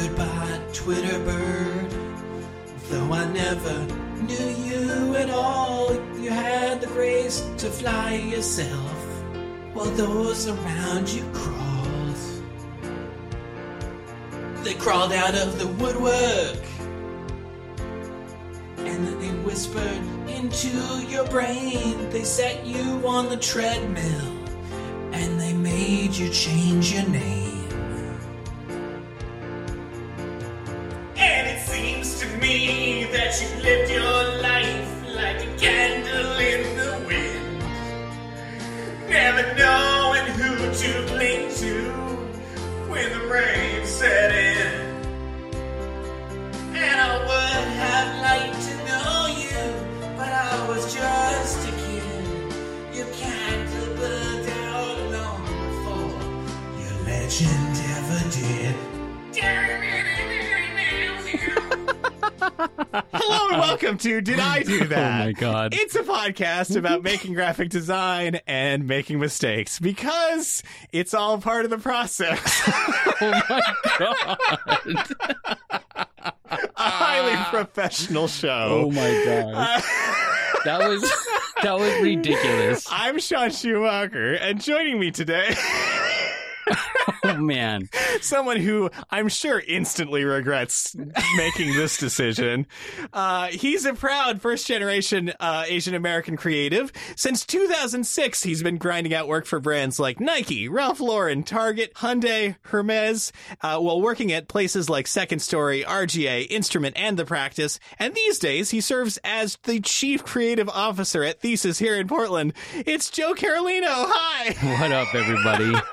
Goodbye, Twitter bird. Though I never knew you at all, you had the grace to fly yourself while those around you crawled. They crawled out of the woodwork and then they whispered into your brain. They set you on the treadmill and they made you change your name. Welcome to Did I Do That? Oh my God. It's a podcast about making graphic design and making mistakes because it's all part of the process. Oh my god. a highly professional show. Oh my god. That was that was ridiculous. I'm Sean Schumacher, and joining me today, Oh man. someone who I'm sure instantly regrets making this decision. Uh, he's a proud first generation uh, Asian American creative. Since 2006, he's been grinding out work for brands like Nike, Ralph Lauren, Target, Hyundai, Hermes, uh, while working at places like Second Story, RGA, Instrument, and The Practice. And these days, he serves as the chief creative officer at Thesis here in Portland. It's Joe Carolino. Hi. What up everybody?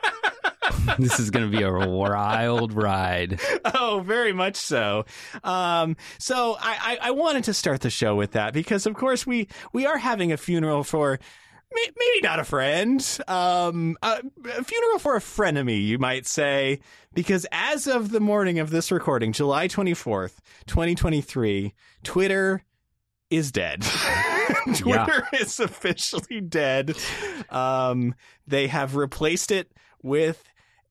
This is going to be a wild ride. Oh, very much so. Um, so I, I, I wanted to start the show with that because, of course, we we are having a funeral for may- maybe not a friend, um, a, a funeral for a frenemy, you might say, because as of the morning of this recording, July twenty fourth, twenty twenty three, Twitter is dead. Twitter is officially dead. Um, they have replaced it with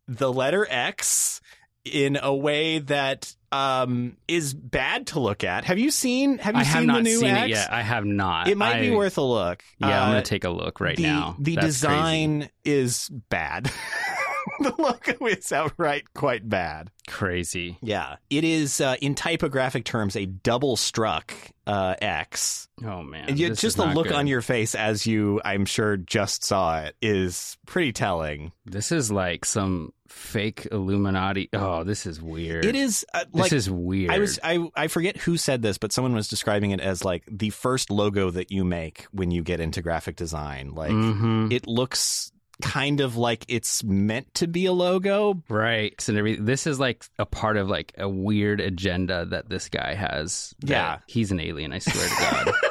the letter X in a way that um, is bad to look at. Have you seen? Have you I seen have the new seen X? it yet. I have not. It might be worth a look. Yeah, I'm Uh, going to take a look right the, now. The That's design is bad. the logo is outright quite bad. crazy. Yeah, it is uh, in typographic terms a double struck uh, X. Oh man. And you, just the look good. on your face as you, I'm sure, just saw it is pretty telling. This is like some fake Illuminati. Oh, this is weird. It is uh, This is weird. I was I I forget who said this, but someone was describing it as like the first logo that you make when you get into graphic design. Like Mhm. it looks kind of like it's meant to be a logo. Right. And every, this is like a part of like a weird agenda that this guy has. Yeah. He's an alien, I swear to God.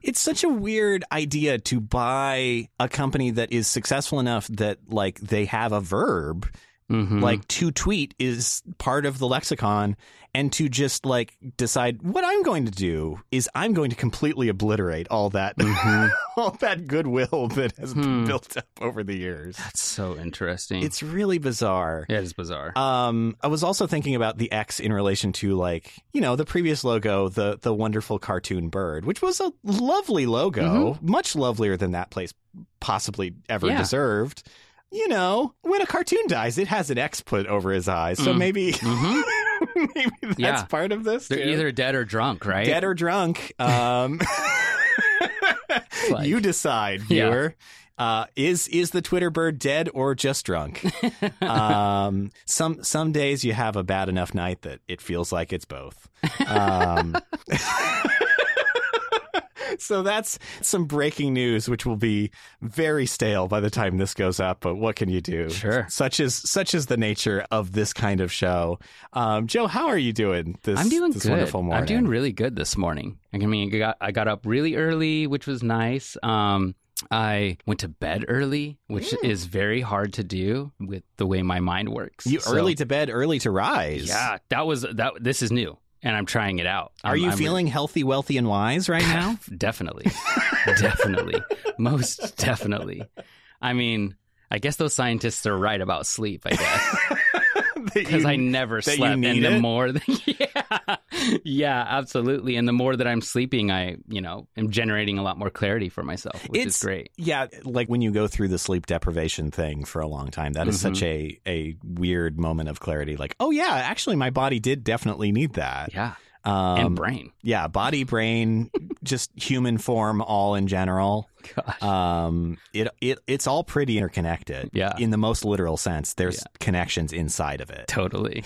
It's such a weird idea to buy a company that is successful enough that like they have a verb Mhm. like to tweet is part of the lexicon and to just like decide what I'm going to do is I'm going to completely obliterate all that all that goodwill that has been Hmm. built up over the years. That's so interesting. It's really bizarre. yeah, it's bizarre. Um, I was also thinking about the X in relation to like, you know, the previous logo, the the wonderful cartoon bird, which was a lovely logo, much lovelier than that place possibly ever Yeah. deserved. You know, when a cartoon dies, it has an X put over his eyes, so Mm. maybe Mhm. maybe that's Yeah. part of this. They're too. either dead or drunk, right? dead or drunk. Um, Like- you decide, Yeah. viewer. Uh, is is the Twitter bird dead or just drunk? um, some some days you have a bad enough night that it feels like it's both. Um, so that's some breaking news, which will be very stale by the time this goes up. But what can you do? Sure. Such is such is the nature of this kind of show. Um, Joe, how are you doing? This I'm doing this good. wonderful morning. I'm doing really good this morning. I mean, I got I got up really early, which was nice. Um, I went to bed early, which is very hard to do with the way my mind works. You So- early to bed, early to rise. Yeah, that was that. This is new, and I'm trying it out. Are I'm- you I'm- feeling healthy, wealthy, and wise right now? Definitely, definitely, most definitely. I mean, I guess those scientists are right about sleep. I guess. because I never that slept, and the it? more, yeah, yeah, absolutely, and the more that I'm sleeping, I, you know, am generating a lot more clarity for myself, which It's- is great. Yeah, like when you go through the sleep deprivation thing for a long time, that is Mm-hmm. such a a weird moment of clarity. Like, oh yeah, actually, my body did definitely need that. Yeah, Um, and brain. yeah, body, brain, just human form, all in general. Gosh. Um, it it it's all pretty interconnected. Yeah. in the most literal sense. There's Yeah. connections inside of it. Totally,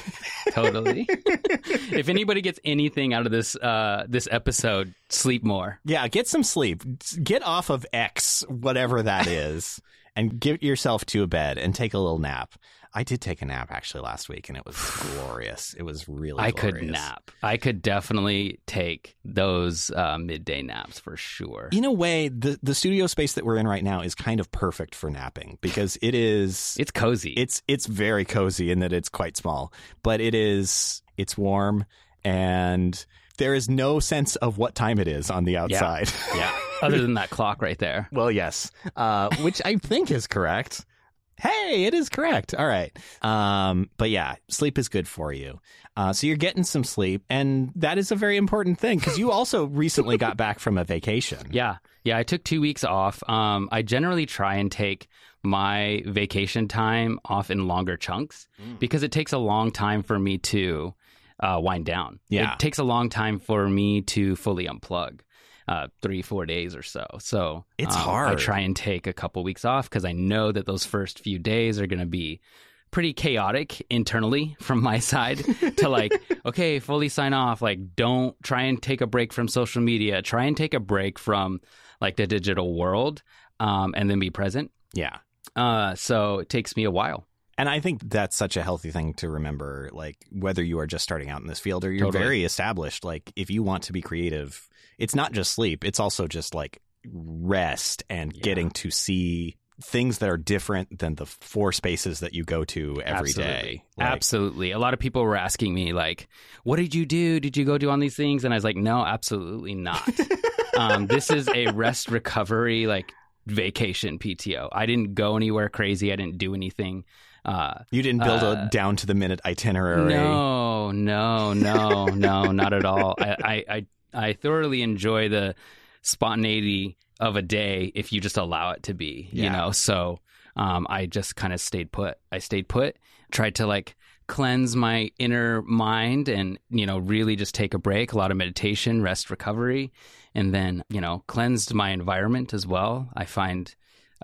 totally. if anybody gets anything out of this uh, this episode, sleep more. Yeah, get some sleep. Get off of X, whatever that is, and get yourself to a bed and take a little nap. I did take a nap actually last week, and it was glorious. It was really. I could nap. I could definitely take those uh, midday naps for sure. In a way, the the studio space that we're in right now is kind of perfect for napping because it is. It's cozy. It's it's very cozy in that it's quite small, but it is it's warm and there is no sense of what time it is on the outside. yeah. Other than that clock right there. Well, yes, uh, which I think is correct. Hey, it is correct. All right. Um, but yeah, sleep is good for you. Uh, so you're getting some sleep, and that is a very important thing because you also recently got back from a vacation. Yeah. Yeah. I took two weeks off. Um, I generally try and take my vacation time off in longer chunks Mm. because it takes a long time for me to uh, wind down. Yeah. It takes a long time for me to fully unplug. Uh, three, four days or so. So It's um, I try and take a couple weeks off because I know that those first few days are going to be pretty chaotic internally from my side to like, okay, fully sign off. Like, don't try and take a break from social media. Try and take a break from like the digital world um, and then be present. Yeah. Uh, so it takes me a while. And I think that's such a healthy thing to remember. Like, whether you are just starting out in this field or you're Totally. very established, like, if you want to be creative, it's not just sleep, it's also just like rest and Yeah. getting to see things that are different than the four spaces that you go to every day. Absolutely. Like, absolutely. A lot of people were asking me, like, what did you do? Did you go do on these things? And I was like, no, absolutely not. um, this is a rest recovery, like, vacation PTO. I didn't go anywhere crazy. I didn't do anything. Uh, You didn't build Uh, a down to the minute itinerary. no, no, no, no, not at all. I, I, I, I thoroughly enjoy the spontaneity of a day if you just allow it to be, you know? So um, I just kind of stayed put. I stayed put, tried to like cleanse my inner mind and, you know, really just take a break, a lot of meditation, rest, recovery, and then, you know, cleansed my environment as well. I find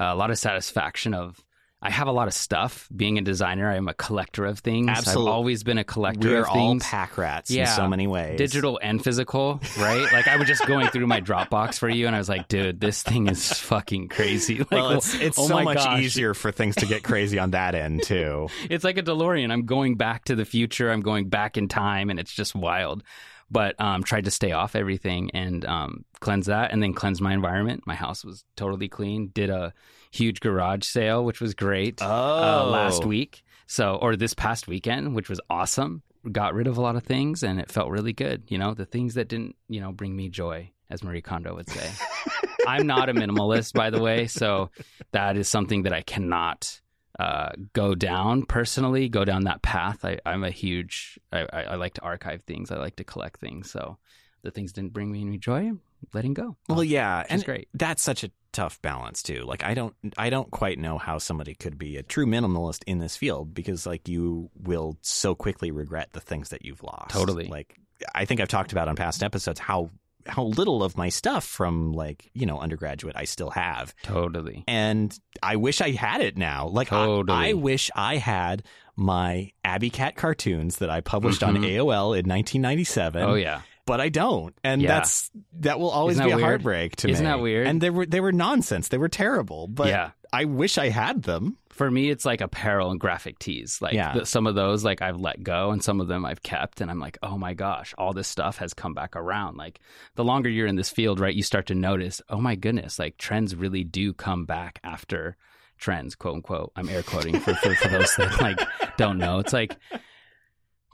uh, a lot of satisfaction of I have a lot of stuff. Being a designer, I'm a collector of things. Absolute- I've always been a collector We're of all pack rats in Yeah. so many ways. Digital and physical, right? Like I was just going through my Dropbox for you, and I was like, "Dude, this thing is fucking crazy." Like, Well, it's it's oh so much gosh. easier for things to get crazy on that end too. It's like a DeLorean. I'm going back to the future. I'm going back in time, and it's just wild. But um, tried to stay off everything and um, cleanse that, and then cleanse my environment. My house was totally clean. Did a huge garage sale, which was great. Oh, uh, last week. So, or this past weekend, which was awesome. Got rid of a lot of things and it felt really good. You know, the things that didn't, you know, bring me joy, as Marie Kondo would say. I'm not a minimalist, by the way. So that is something that I cannot uh, go down personally, go down that path. I, I'm a huge, I, I, like to archive things, I like to collect things. So the things didn't bring me any joy, letting go. Well, yeah, Which is and great. that's such a tough balance too. Like I don't I don't quite know how somebody could be a true minimalist in this field because like you will so quickly regret the things that you've lost. Totally. Like I think I've talked about on past episodes how how little of my stuff from like, you know, undergraduate I still have. Totally. And I wish I had it now. Like I- Totally. I, wish I had my Abby Cat cartoons that I published on Mhm. AOL in 1997 Oh, yeah. But I don't, and Yeah. that's that will always Isn't be a weird? heartbreak to me. Isn't that weird? And they were they were nonsense. They were terrible. But yeah. I wish I had them. for me it's like apparel and graphic tees like Yeah. th- some of those like i've let go and some of them i've kept and i'm like oh my gosh all this stuff has come back around like the longer you're in this field right you start to notice oh my goodness like trends really do come back after trends quote unquote i'm air quoting for, for, for those that like don't know it's like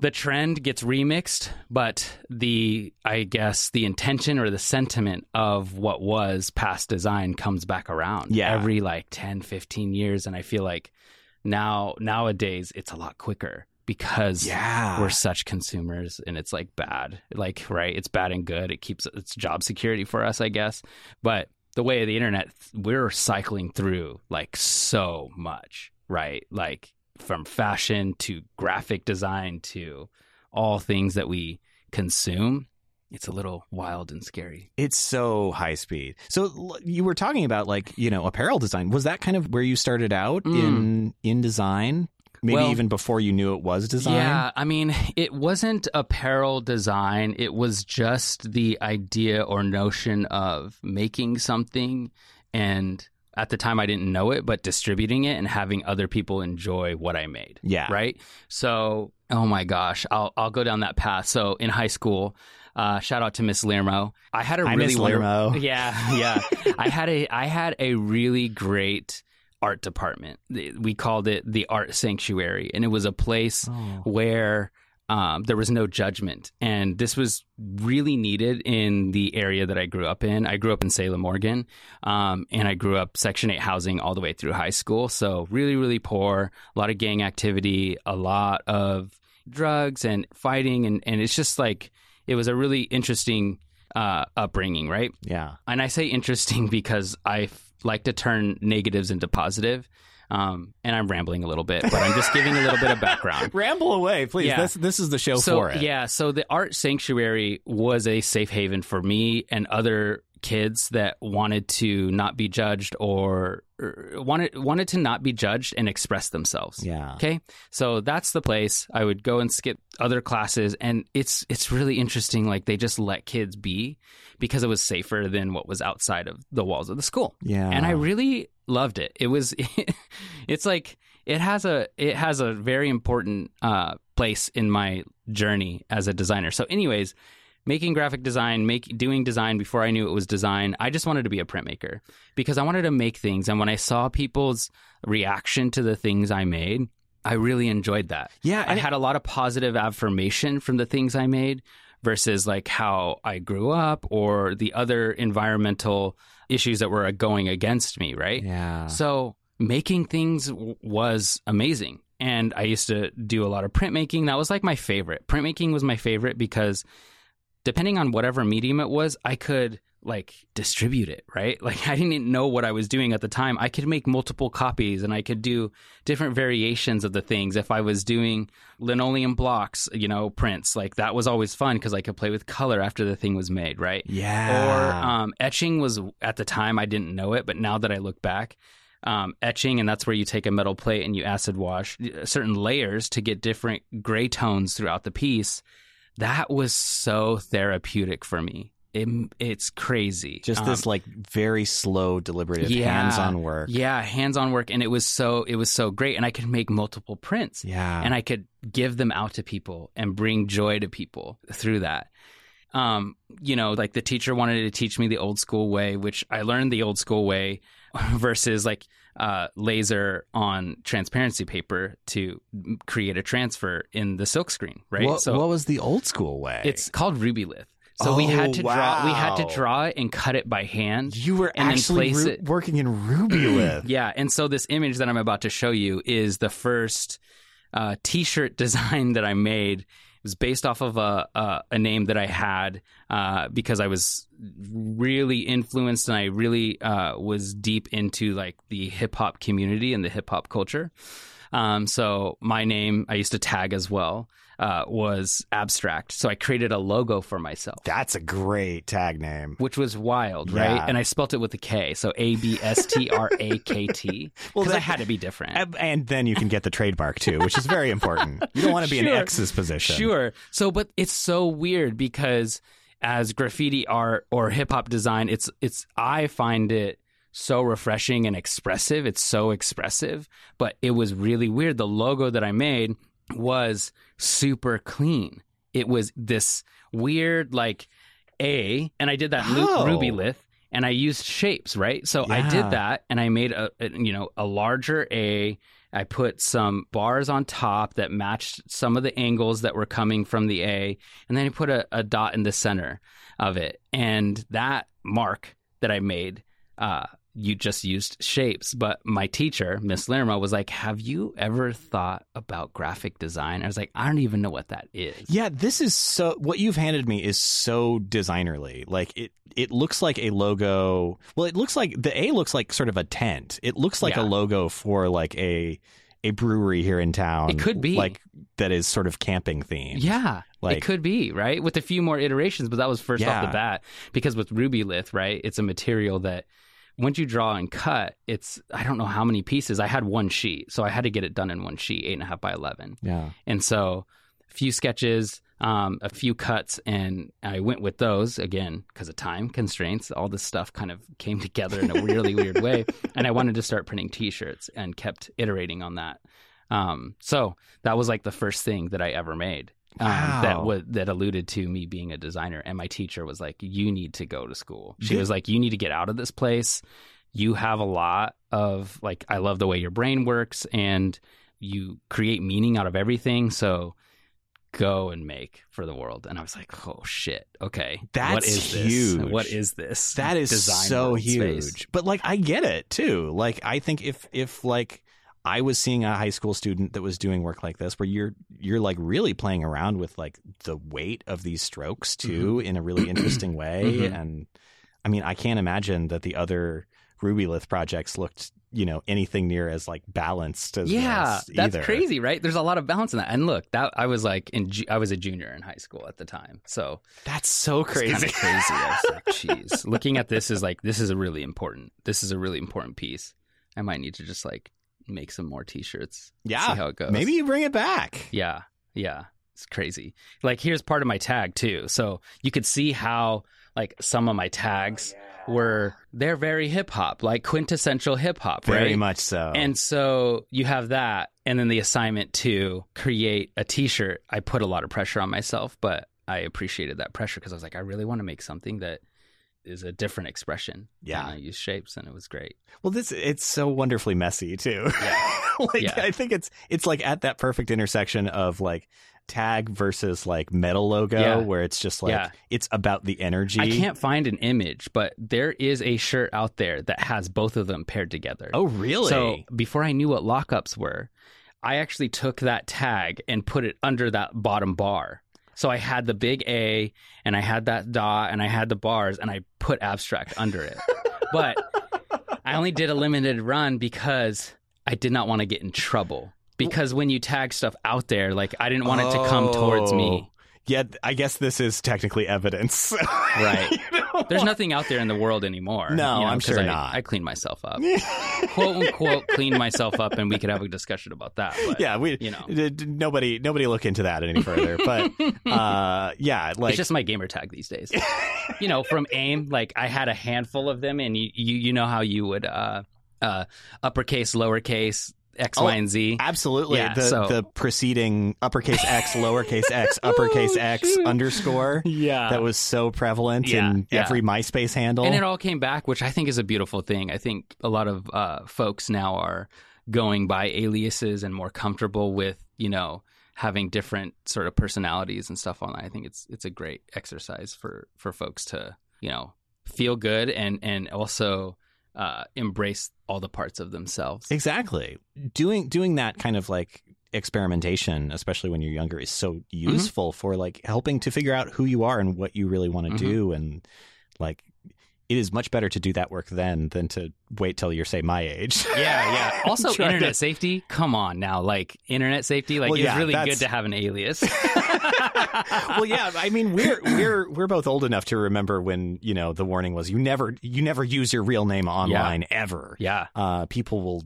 the trend gets remixed, but the I guess the intention or the sentiment of what was past design comes back around Yeah. every like 10, 15 years and I feel like now nowadays it's a lot quicker because Yeah. we're such consumers and it's like bad. Like, right? It's bad and good. It keeps it's job security for us, I guess. But the way of the internet, we're cycling through like so much, right? Like from fashion to graphic design to all things that we consume. It's a little wild and scary. It's so high speed. So you were talking about like, you know, apparel design. Was that kind of where you started out Mm. in in design? Maybe Well- even before you knew it was design? Yeah, I mean, it wasn't apparel design. It was just the idea or notion of making something and at the time I didn't know it, but distributing it and having other people enjoy what I made. Yeah. Right? So, oh my gosh, I'll I'll go down that path. So, in high school, uh, shout out to Miss Lermo. I had a really Miss wonder- Yeah, yeah. I had a I had a really great art department. We called it the Art Sanctuary, and it was a place Oh. where um, there was no judgment. And this was really needed in the area that I grew up in. I grew up in Salem, Oregon, um, and I grew up Section 8 housing all the way through high school. So, really, really poor, a lot of gang activity, a lot of drugs and fighting. And, and it's just like, it was a really interesting uh, upbringing, right? Yeah. and I say interesting because I f- like to turn negatives into positive. Um, and I'm rambling a little bit, but I'm just giving a little bit of background. Ramble away, please. Yeah. This this is the show so for it. yeah, so the art sanctuary was a safe haven for me and other kids that wanted to not be judged or, or wanted wanted to not be judged and express themselves. Yeah. Okay, so that's the place I would go and skip other classes, and it's it's really interesting. Like they just let kids be because it was safer than what was outside of the walls of the school, Yeah. and I really loved it. It was, it's like it has a it has a very important uh, place in my journey as a designer. So, anyways. Making graphic design, make doing design before I knew it was design. I just wanted to be a printmaker because I wanted to make things. And when I saw people's reaction to the things I made, I really enjoyed that. yeah, I had a lot of positive affirmation from the things I made versus like how I grew up or the other environmental issues that were going against me, right? yeah. So making things w- was amazing. And I used to do a lot of printmaking. That was like my favorite. Printmaking was my favorite because depending on whatever medium it was, I could like distribute it, right? Like I didn't know what I was doing at the time. I could make multiple copies and I could do different variations of the things. If I was doing linoleum blocks, you know, prints, like that was always fun because I could play with color after the thing was made, right? yeah. Or um, etching was at the time I didn't know it, but now that I look back, um, etching and that's where you take a metal plate and you acid wash certain layers to get different gray tones throughout the piece. That was so therapeutic for me. It, it's crazy. just Um, this like very slow, deliberative, yeah, hands-on work. Yeah, hands-on work, and it was so it was so great, and I could make multiple prints Yeah. and I could give them out to people and bring joy to people through that. Um, you know, like the teacher wanted to teach me the old school way, which I learned the old school way versus like uh, laser on transparency paper to create a transfer in the silkscreen, right? What, so what was the old school way? it's called Rubylith. So we had Oh, to draw we had to draw it and cut it by hand. you were actually ru- working in Ruby Lith. Yeah, and so this image that I'm about to show you is the first uh, T-shirt design that I made. Was based off of a a, a name that I had uh, because I was really influenced and I really uh, was deep into like the hip hop community and the hip hop culture. Um, so my name I used to tag as well uh, was abstract. So I created a logo for myself That's a great tag name. which was wild, Yeah. right? And I spelt it with a K, so A B S T R A K T, Well, because I that- had to be different. And- And then you can get the trademark too, which is very important. You don't want to be in X's position. Sure. So, but it's so weird because as graffiti art or hip hop design, it's it's I find it so refreshing and expressive. It's so expressive, but it was really weird. The logo that I made was super clean. It was this weird like A, and I did that Oh. Rubylith. And I used shapes, right? So I did that, and I made a, a you know a larger A, I put some bars on top that matched some of the angles that were coming from the A, and then I put a, a dot in the center of it. And that mark that I made uh, you just used shapes. But my teacher, Miss Lerma, was like, Have you ever thought about graphic design? I was like, I don't even know what that is. Yeah, this is so what you've handed me is so designerly. Like it it looks like a logo. Well, it looks like the A looks like sort of a tent. It looks like Yeah. a logo for like a a brewery here in town. It could be. like that is sort of camping themed. Yeah, Like- it could be right with a few more iterations, but that was first off the bat because with Rubylith, right, it's a material that once you draw and cut, it's I don't know how many pieces. I had one sheet, so I had to get it done in one sheet, eight and a half by eleven, Yeah. and so a few sketches, um, a few cuts, and I went with those again because of time constraints. All this stuff kind of came together in a really weird way, and I wanted to start printing T-shirts and kept iterating on that. Um, so that was like the first thing that I ever made. Um, that was that alluded to me being a designer, and my teacher was like, "You need to go to school." She Did- was like, "You need to get out of this place. You have a lot of like, I love the way your brain works, and you create meaning out of everything. So go and make for the world." And I was like, "Oh shit, okay, what That's is this? huge. What is this? That is design so huge. space?" But like I get it too. Like I think if if like I was seeing a high school student that was doing work like this where you're you're like really playing around with like the weight of these strokes too in a really interesting way Mhm. and I mean I can't imagine that the other Rubylith projects looked, you know, anything near as like balanced as Yeah, that's either. crazy, right? There's a lot of balance in that. And look, that I was like in I was a junior in high school at the time, so That's so crazy. kinda crazy. I was like, jeez, looking at this is like this is a really important. This is a really important piece. I might need to just like make some more T-shirts. Yeah, see how it goes. Maybe you bring it back. Yeah, yeah, it's crazy. Like here's part of my tag too, so you could see how like some of my tags oh, were they're very hip hop, like quintessential hip hop, Very right? much so. And so you have that, and then the assignment to create a T-shirt. I put a lot of pressure on myself, but I appreciated that pressure because I was like, I really want to make something that is a different expression. Yeah. and I used shapes, and it was great. Well, this it's so wonderfully messy too. like Yeah. I think it's it's like at that perfect intersection of like tag versus like metal logo Yeah. where it's just like Yeah. it's about the energy. I can't find an image, but there is a shirt out there that has both of them paired together. Oh, really? So before I knew what lockups were, I actually took that tag and put it under that bottom bar. So I had the big A and I had that dot and I had the bars and I put abstract under it. but I only did a limited run because I did not want to get in trouble. Because when you tag stuff out there, like I didn't want it to come towards me. Oh. Yeah, I guess this is technically evidence. Right. You know? There's nothing out there in the world anymore. No, you know, I'm sure I, not. I cleaned myself up. quote unquote cleaned myself up and we could have a discussion about that. But, yeah, we you know. nobody nobody look into that any further. But uh, yeah, like it's just my gamer tag these days. you know, from AIM, like I had a handful of them and you you, you know how you would uh uh uppercase, lowercase, X, Oh, Y, and Z. Absolutely. Yeah, the so- the preceding uppercase X, lowercase X, uppercase Oh, X shoot. underscore Yeah. that was so prevalent Yeah, in yeah. every MySpace handle. and it all came back, which I think is a beautiful thing. I think a lot of uh, folks now are going by aliases and more comfortable with, you know, having different sort of personalities and stuff on that. I think it's it's a great exercise for for folks to, you know, feel good and and also uh, embrace all the parts of themselves. exactly. Doing doing that kind of like experimentation, especially when you're younger, is so Mm-hmm. useful for like helping to figure out who you are and what you really want to Mhm. do and like it is much better to do that work then than to wait till you're say my age. Yeah, yeah. Also, internet to- safety. Come on now, like internet safety. Like Well, it's yeah, really that's- good to have an alias. well, yeah. I mean, we're we're we're both old enough to remember when you know the warning was you never you never use your real name online ever. yeah, Uh, people will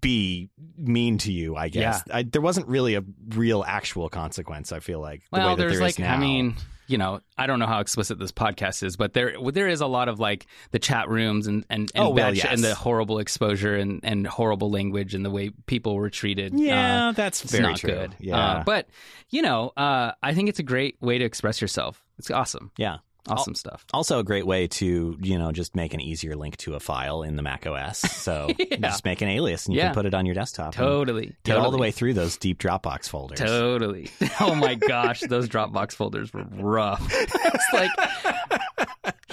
be mean to you. I guess I, there wasn't really a real actual consequence. I feel like the way Well, that there's there is like, I mean, you know, I don't know how explicit this podcast is, but there there is a lot of like the chat rooms and and and, Oh, well, yes. and the horrible exposure and and horrible language and the way people were treated. yeah, uh, that's very not true. good. Yeah, Uh, but you know, uh, I think it's a great way to express yourself. It's awesome. Yeah. Awesome stuff. also a great way to you know just make an easier link to a file in the Mac OS. So Yeah. just make an alias and you Yeah. can put it on your desktop. Totally. Get all the way through those deep Dropbox folders. Totally. Oh my gosh, those Dropbox folders were rough. it's like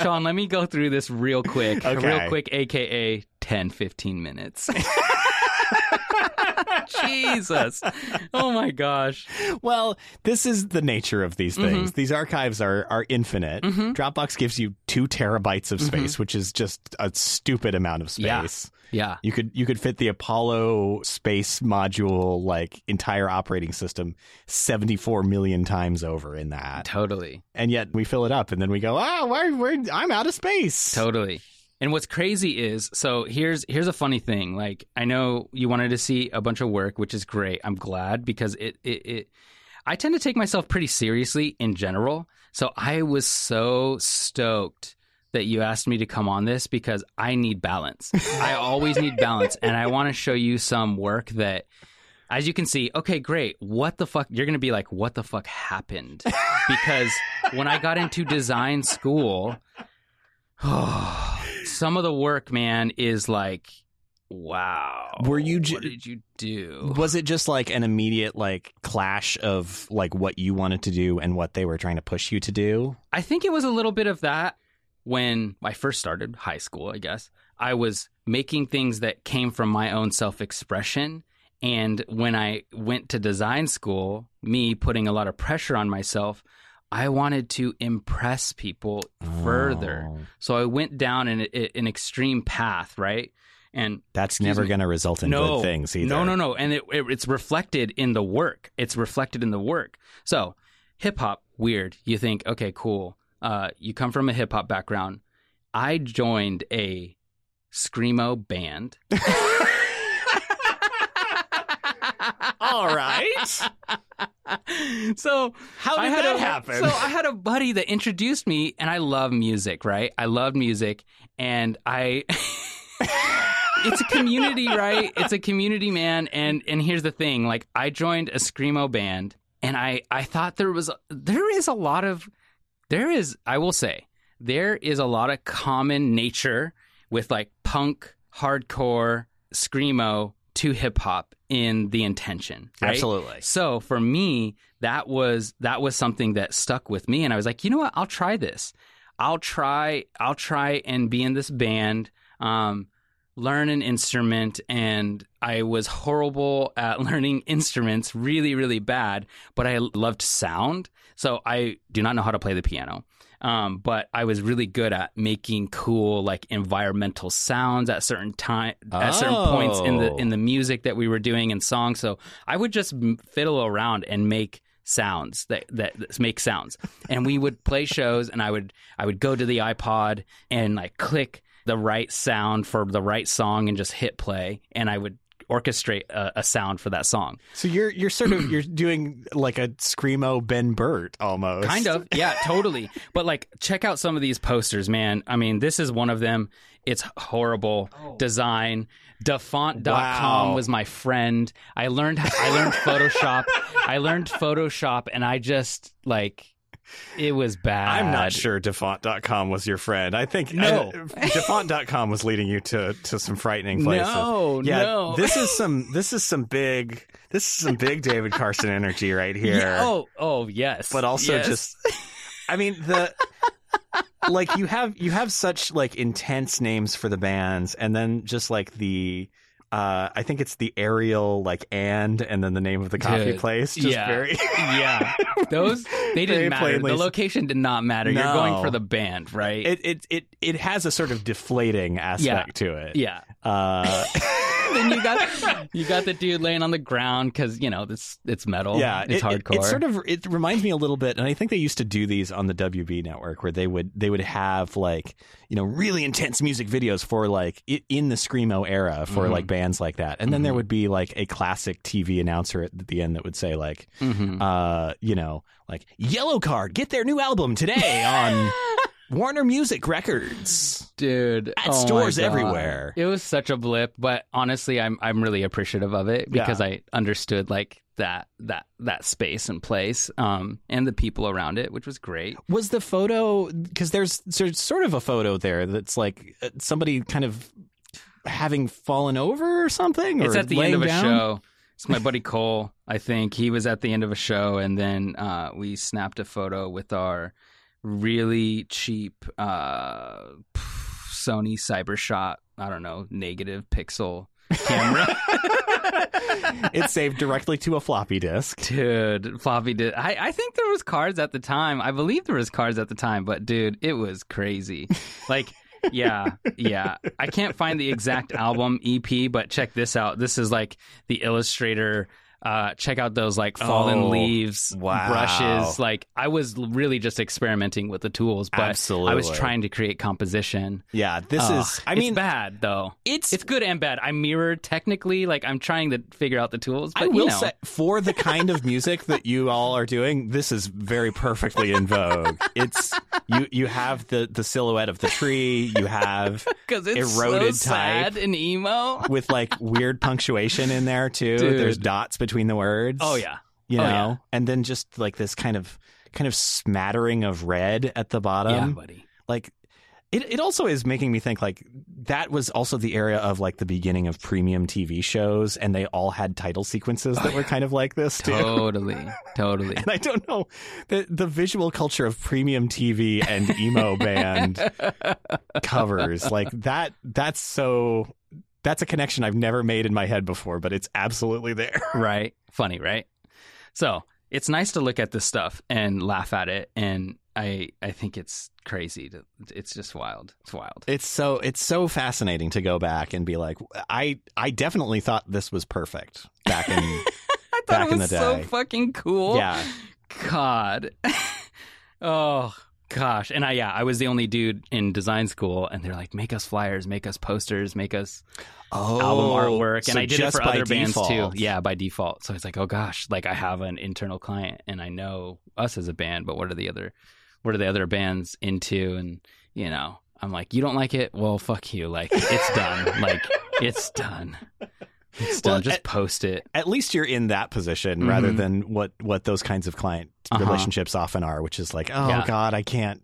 Sean, let me go through this real quick. Okay. Real quick, aka 10, 15 minutes. Jesus. Oh my gosh. Well, this is the nature of these Mm-hmm. things. These archives are are infinite. Dropbox gives you two terabytes of space, which is just a stupid amount of Mm-hmm. Yeah. space. Yeah. You could you could fit the Apollo space module like entire operating system 74 million times over in that. Totally. And yet we fill it up and then we go, "Ah, where, where I'm out of space." Totally. And what's crazy is so here's here's a funny thing. Like I know you wanted to see a bunch of work, which is great. I'm glad because it it, it I tend to take myself pretty seriously in general. So I was so stoked that you asked me to come on this because I need balance. I always need balance and I want to show you some work that as you can see, okay, great. What the fuck? You're going to be like, what the fuck happened? Because when I got into design school, oh, some of the work, man, is like, wow. Were you j- What did you do? Was it just like an immediate like clash of like what you wanted to do and what they were trying to push you to do? I think it was a little bit of that when I first started high school, I guess. I was making things that came from my own self expression. And when I went to design school, me putting a lot of pressure on myself, I wanted to impress people further. Oh. So I went down an, an extreme path, right? And That's never going to result in no, good things either. No, no, no. And it, it, it's reflected in the work. It's reflected in the work. So hip hop, weird. You think, okay, cool. Uh, you come from a hip hop background. I joined a screamo band. All right. so How did that a, happen? So I had a buddy that introduced me, and I love music, right? I love music, and I. it's a community, right? It's a community, man. And and here's the thing: like, I joined a screamo band, and I I thought there was there is a lot of there is I will say there is a lot of common nature with like punk, hardcore, screamo to hip hop in the intention, right? Absolutely. So for me, that was that was something that stuck with me, and I was like, you know what? I'll try this. I'll try. I'll try and be in this band. Um, learn an instrument and I was horrible at learning instruments, really, really bad, but I loved sound. So I do not know how to play the piano. Um, but I was really good at making cool like environmental sounds at certain time at certain points in the Oh. in the music that we were doing and songs. So I would just fiddle around and make sounds that, that that make sounds. And we would play shows and I would I would go to the iPod and like click the right sound for the right song and just hit play and I would orchestrate a, a sound for that song. So you're you're sort of you're doing like a screamo Ben Burtt almost. Kind of. Yeah, totally. But like check out some of these posters, man. I mean, this is one of them. It's horrible oh. design. DaFont.com Wow. was my friend. I learned I learned Photoshop. I learned Photoshop and I just like it was bad. I'm not sure DaFont.com was your friend. I think No. Uh, I, DaFont.com was leading you to, to some frightening places. No, yeah, no. this is some this is some big this is some big David Carson energy right here. Yeah, oh, oh yes. but also Yes. just I mean the like you have you have such like intense names for the bands and then just like the uh I think it's the Arial like and and then the name of the coffee Dude, place just yeah. very yeah. Those they didn't matter. plainly- The location did not matter. You're going for the band, right? it, it it it has a sort of deflating aspect to it. yeah. Uh then you got you got the dude laying on the ground because you know this it's metal. yeah, it's it, it- hardcore. It, sort of it reminds me a little bit, and I think they used to do these on the WB network, where they would they would have like you know really intense music videos for like in the screamo era for Mhm. like bands like that, and then there Mhm. would be like a classic TV announcer at the end that would say like Mhm. uh you know like Yellowcard get their new album today on Warner Music Records. dude At oh stores everywhere. It was such a blip, but honestly, I'm I'm really appreciative of it because Yeah. I understood like that that that space and place, um, and the people around it, which was great. Was the photo because there's there's sort of a photo there that's like uh, somebody kind of having fallen over or something? It's at the end of a down? show. It's my buddy Cole. I think he was at the end of a show, and then uh, we snapped a photo with our really cheap uh, Sony CyberShot. I don't know, negative pixel camera. It's saved directly to a floppy disk. dude, floppy disk. I, I think there was cards at the time. I believe there was cards at the time, but dude, it was crazy. Like, yeah, yeah. I can't find the exact album EP, but check this out. This is like the illustrator. Uh, check out those like fallen Oh, leaves wow. brushes. Like I was really just experimenting with the tools, but I was trying to create composition. Yeah, this Ugh, is. I it's mean, bad though. it's. It's good and bad. I mirrored technically, like I'm trying to figure out the tools. But I you will know. say, for the kind of music that you all are doing, this is very perfectly in vogue. It's you. You have the the silhouette of the tree. You have because it's eroded so sad and emo. with like weird punctuation in there too. Dude. There's dots between the words. Oh yeah, you Oh, know, yeah. and then just like this kind of kind of smattering of red at the bottom. yeah, buddy. Like it, it also is making me think like that was also the area of like the beginning of premium TV shows, and they all had title sequences that oh, were kind of like this too. Totally, totally. And I don't know the the visual culture of premium TV and emo band covers like that. That's so. That's a connection I've never made in my head before, but it's absolutely there. right? Funny, right? So it's nice to look at this stuff and laugh at it, and I I think it's crazy. To, it's just wild. It's wild. It's so it's so fascinating to go back and be like, I I definitely thought this was perfect back in I thought back it in was the so day. fucking cool. yeah. God. oh gosh. And I yeah, I was the only dude in design school and they're like, make us flyers, make us posters, make us Oh, album artwork. And so I did it for other bands too. Yeah, by default. So it's like, oh gosh, like I have an internal client and I know us as a band, but what are the other what are the other bands into? And you know, I'm like, you don't like it? Well, fuck you. Like it's done. like it's done. It's done. Well, Just at- post it. At least you're in that position rather Mhm. than what what those kinds of client Uh-huh. relationships often are, which is like, oh Yeah. god, I can't.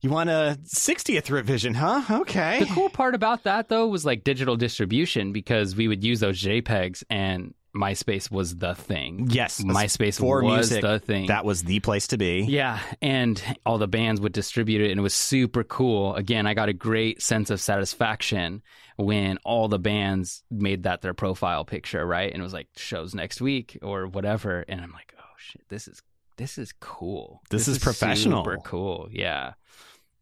You want a 60th revision, huh? Okay. The cool part about that though was like digital distribution because we would use those JPEGs and MySpace was the thing. yes, MySpace for was music, the thing. that was the place to be. yeah, and all the bands would distribute it and it was super cool. Again, I got a great sense of satisfaction when all the bands made that their profile picture, right? And it was like shows next week or whatever and I'm like, "Oh shit, this is this is cool. This is professional." Super cool. Yeah.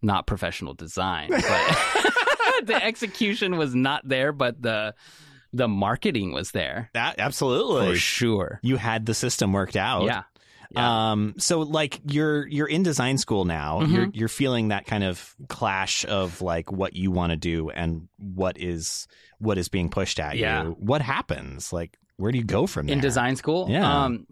Not professional design, but the execution was not there, but the the marketing was there That absolutely for sure. You had the system worked out. Yeah. Yeah. Um, so like you're you're in design school now. Mhm. You're you're feeling that kind of clash of like what you want to do and what is what is being pushed at Yeah. you. What happens? Like where do you go from there? in design school. Yeah. Um,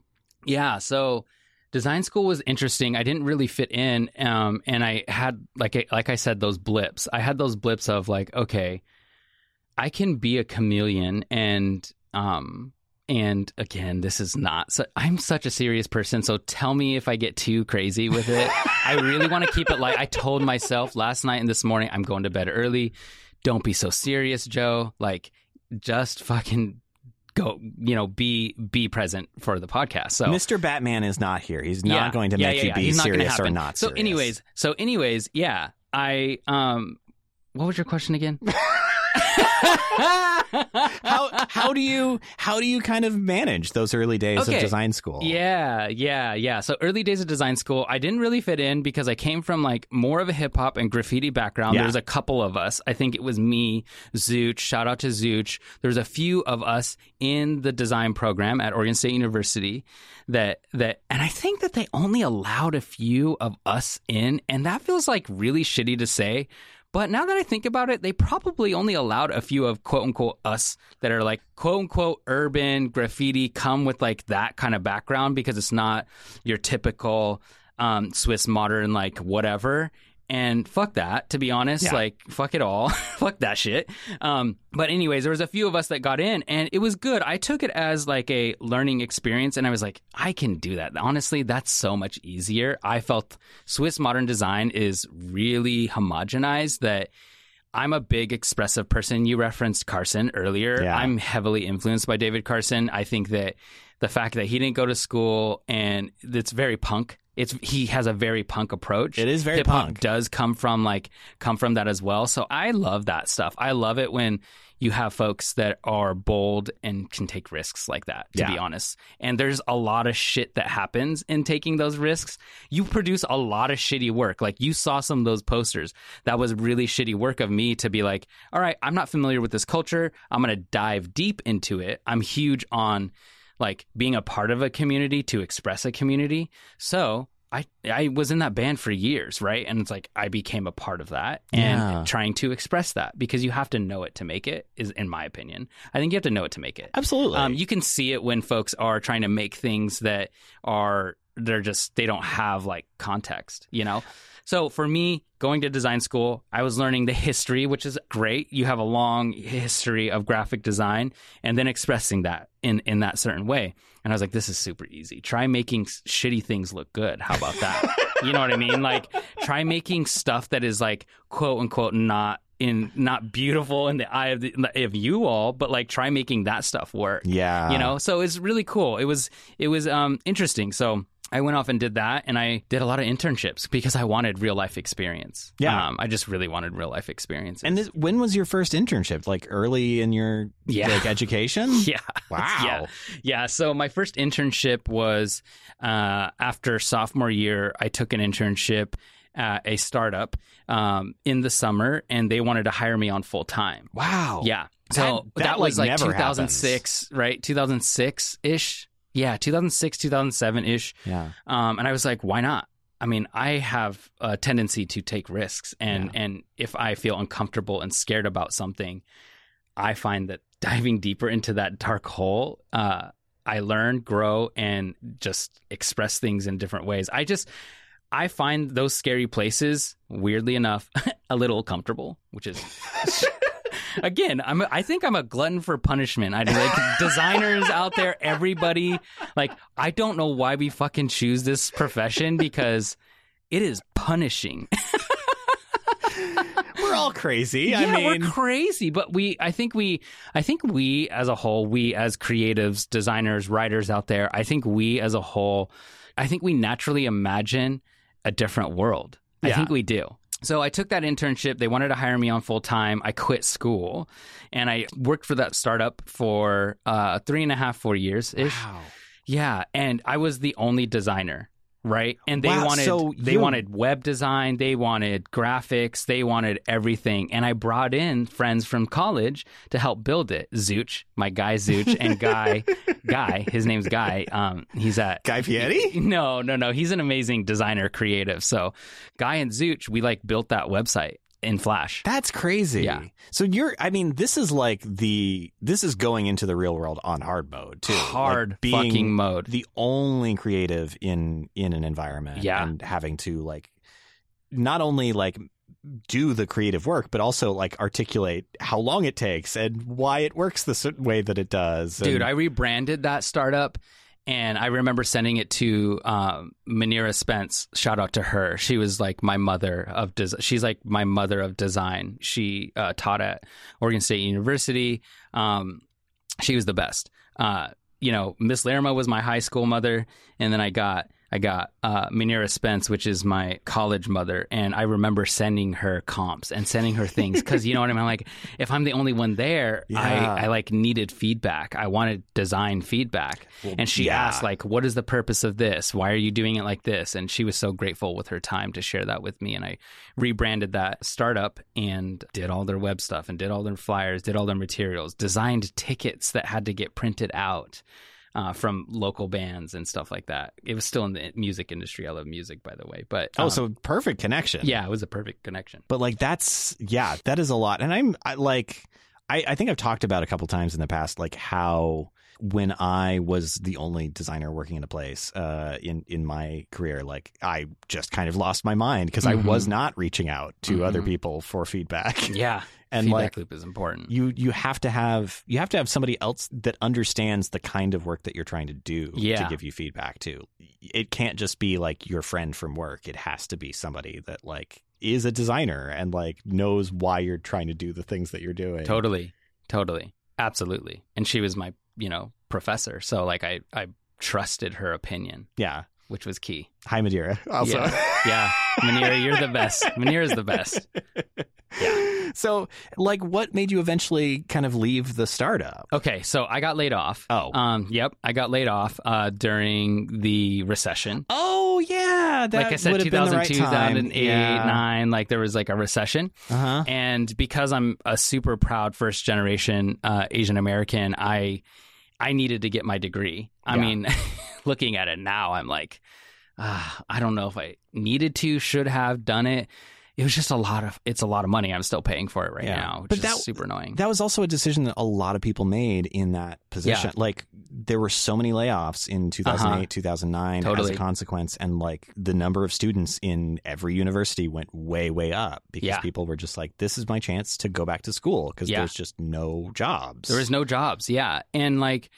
yeah. So design school was interesting. I didn't really fit in, um, and I had like like I said those blips. I had those blips of like, okay, I can be a chameleon, and um, and again, this is not. So, I'm such a serious person, so tell me if I get too crazy with it. I really want to keep it light. I told myself last night and this morning I'm going to bed early. Don't be so serious, Joe. Like, just fucking go. You know, be be present for the podcast. So Mr. Batman is not here. He's not Yeah. going to Yeah, make yeah, you be He's serious or not So, serious. anyways, so anyways, yeah. I um, what was your question again? how how do you how do you kind of manage those early days Okay. of design school? Yeah, yeah, yeah. So early days of design school, I didn't really fit in because I came from like more of a hip hop and graffiti background. Yeah. There's a couple of us. I think it was me, Zooch. Shout out to Zooch. There's a few of us in the design program at Oregon State University that that, and I think that they only allowed a few of us in, and that feels like really shitty to say. But now that I think about it, they probably only allowed a few of quote unquote us that are like quote unquote urban graffiti come with like that kind of background because it's not your typical um, Swiss modern like whatever. And fuck that, to be honest. Yeah. Like, fuck it all. fuck that shit. Um, but, anyways, there was a few of us that got in, and it was good. I took it as like a learning experience, and I was like, I can do that. Honestly, that's so much easier. I felt Swiss modern design is really homogenized that I'm a big expressive person. You referenced Carson earlier. Yeah. I'm heavily influenced by David Carson. I think that the fact that he didn't go to school and it's very punk it's he has a very punk approach. It is very Hip punk. does come from like come from that as well. So I love that stuff. I love it when you have folks that are bold and can take risks like that, to Yeah. be honest. And there's a lot of shit that happens in taking those risks. You produce a lot of shitty work. Like you saw some of those posters. That was really shitty work of me to be like, all right, I'm not familiar with this culture. I'm going to dive deep into it. I'm huge on like being a part of a community to express a community. So I I was in that band for years, right? And it's like I became a part of that and Yeah. trying to express that because you have to know it to make it is in my opinion. I think you have to know it to make it. Absolutely. Um, you can see it when folks are trying to make things that are they're just they don't have like context, you know. So for me, going to design school, I was learning the history, which is great. You have a long history of graphic design, and then expressing that in in that certain way. And I was like, this is super easy. Try making shitty things look good. How about that? you know what I mean? Like, try making stuff that is like quote unquote not in not beautiful in the eye of the of you all, but like try making that stuff work yeah. you know so it's really cool it was it was um interesting so I went off and did that, and I did a lot of internships because I wanted real life experience. Yeah. um, I just really wanted real life experience. And this, when was your first internship? Like early in your Yeah. like education? yeah, Wow. yeah, yeah. So my first internship was uh, after sophomore year. I took an internship at a startup um, in the summer, and they wanted to hire me on full time. Wow. Yeah. So that, that, was like, like never 2006, right? 2006 ish. Yeah, 2006, 2007 ish. Yeah. Um, and I was like, why not? I mean, I have a tendency to take risks, and and if I feel uncomfortable and scared about something, I find that diving deeper into that dark hole, uh, I learn, grow, and just express things in different ways. I just I find those scary places, weirdly enough, a little comfortable, which is. Again, I'm. a- I think I'm a glutton for punishment. I like designers out there. Everybody, like, I don't know why we fucking choose this profession because it is punishing. We're all crazy. yeah, I mean, we're crazy, but we. I think we. I think we as a whole, we as creatives, designers, writers out there. I think we as a whole, I think we naturally imagine a different world. I think we do. So I took that internship. They wanted to hire me on full time. I quit school, and I worked for that startup for uh, three and a half, four years ish. wow. Yeah, and I was the only designer, right? And they Wow, wanted so they you're- wanted web design, they wanted graphics, they wanted everything. And I brought in friends from college to help build it. Zooch, my guy Zooch, and Guy, Guy, his name's Guy. Um, he's at Guy Fieri? No, no, no. He's an amazing designer, creative. So, Guy and Zooch, we like built that website in Flash. That's crazy. Yeah. So you're I mean, this is like the this is going into the real world on hard mode too. Like Hard being fucking mode. the only creative in in an environment Yeah. and having to like not only like do the creative work but also like articulate how long it takes and why it works the certain way that it does. Dude, And- I rebranded that startup and I remember sending it to um, Manira Spence. Shout out to her. She was like my mother of des- she's like my mother of design. She uh, taught at Oregon State University. Um, she was the best. Uh, you know, Miss Lerma was my high school mother, and then I got I got uh, Manira Spence, which is my college mother, and I remember sending her comps and sending her things because you know what I mean. Like, if I'm the only one there, Yeah. I I like needed feedback. I wanted design feedback, and she yeah. asked like, "What is the purpose of this? Why are you doing it like this?" And she was so grateful with her time to share that with me, and I rebranded that startup and did all their web stuff and did all their flyers, did all their materials, designed tickets that had to get printed out uh, from local bands and stuff like that. It was still in the music industry. I love music, by the way. But Oh, um, so perfect connection. yeah, it was a perfect connection. But like that's yeah, that is a lot. And I'm I, like I, I think I've talked about a couple times in the past like how when I was the only designer working in a place uh, in in my career, like I just kind of lost my mind because I Mhm. was not reaching out to other Mhm. people for feedback. Yeah, and feedback like loop is important. you you have to have you have to have somebody else that understands the kind of work that you're trying to do to give you feedback to. It can't just be like your friend from work. It has to be somebody that like is a designer and like knows why you're trying to do the things that you're doing. Totally, totally, absolutely. And she was my, you know, professor, so like I, I trusted her opinion. Yeah. Which was key. Hi, Madeira. Also, Yeah, yeah. Manira, you're the best. Manira's the best. Yeah. so like, what made you eventually kind of leave the startup? Okay, so I got laid off. Oh. Um, yep, I got laid off uh, during the recession. Oh yeah, that like I said, would have been the right time. 2008, yeah. 9, like there was like a recession. Uh-huh. And because I'm a super proud first generation uh, Asian American, I I needed to get my degree. I Yeah. mean, looking at it now, I'm like, ah, I don't know if I needed to, should have done it. It was just a lot of it's a lot of money. I'm still paying for it right Yeah. now, which But is that- super annoying. That was also a decision that a lot of people made in that position. Like there were so many layoffs in 2008, Uh-huh. 2009 as a consequence and like the number of students in every university went way way up because Yeah. people were just like this is my chance to go back to school because Yeah. there's just no jobs. There was no jobs, yeah, and like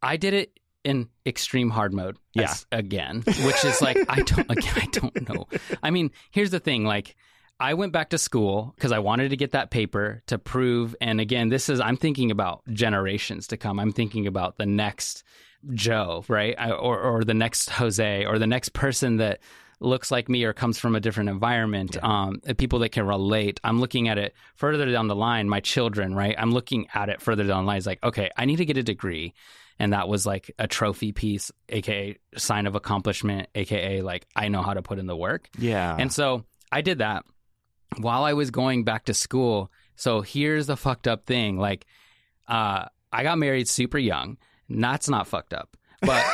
I did it in extreme hard mode, Yeah. as- again, which is like I don't, again, I don't know. I mean, here's the thing, like. I went back to school because I wanted to get that paper to prove. And again, this is, I'm thinking about generations to come. I'm thinking about the next Joe, right? I, or, or the next Jose or the next person that looks like me or comes from a different environment. Um, people that can relate. I'm looking at it further down the line, my children, right? I'm looking at it further down the line. It's like, okay, I need to get a degree. And that was like a trophy piece, aka sign of accomplishment, aka like I know how to put in the work. yeah. And so I did that while I was going back to school. So here's the fucked up thing. Like, uh, I got married super young. That's not fucked up. But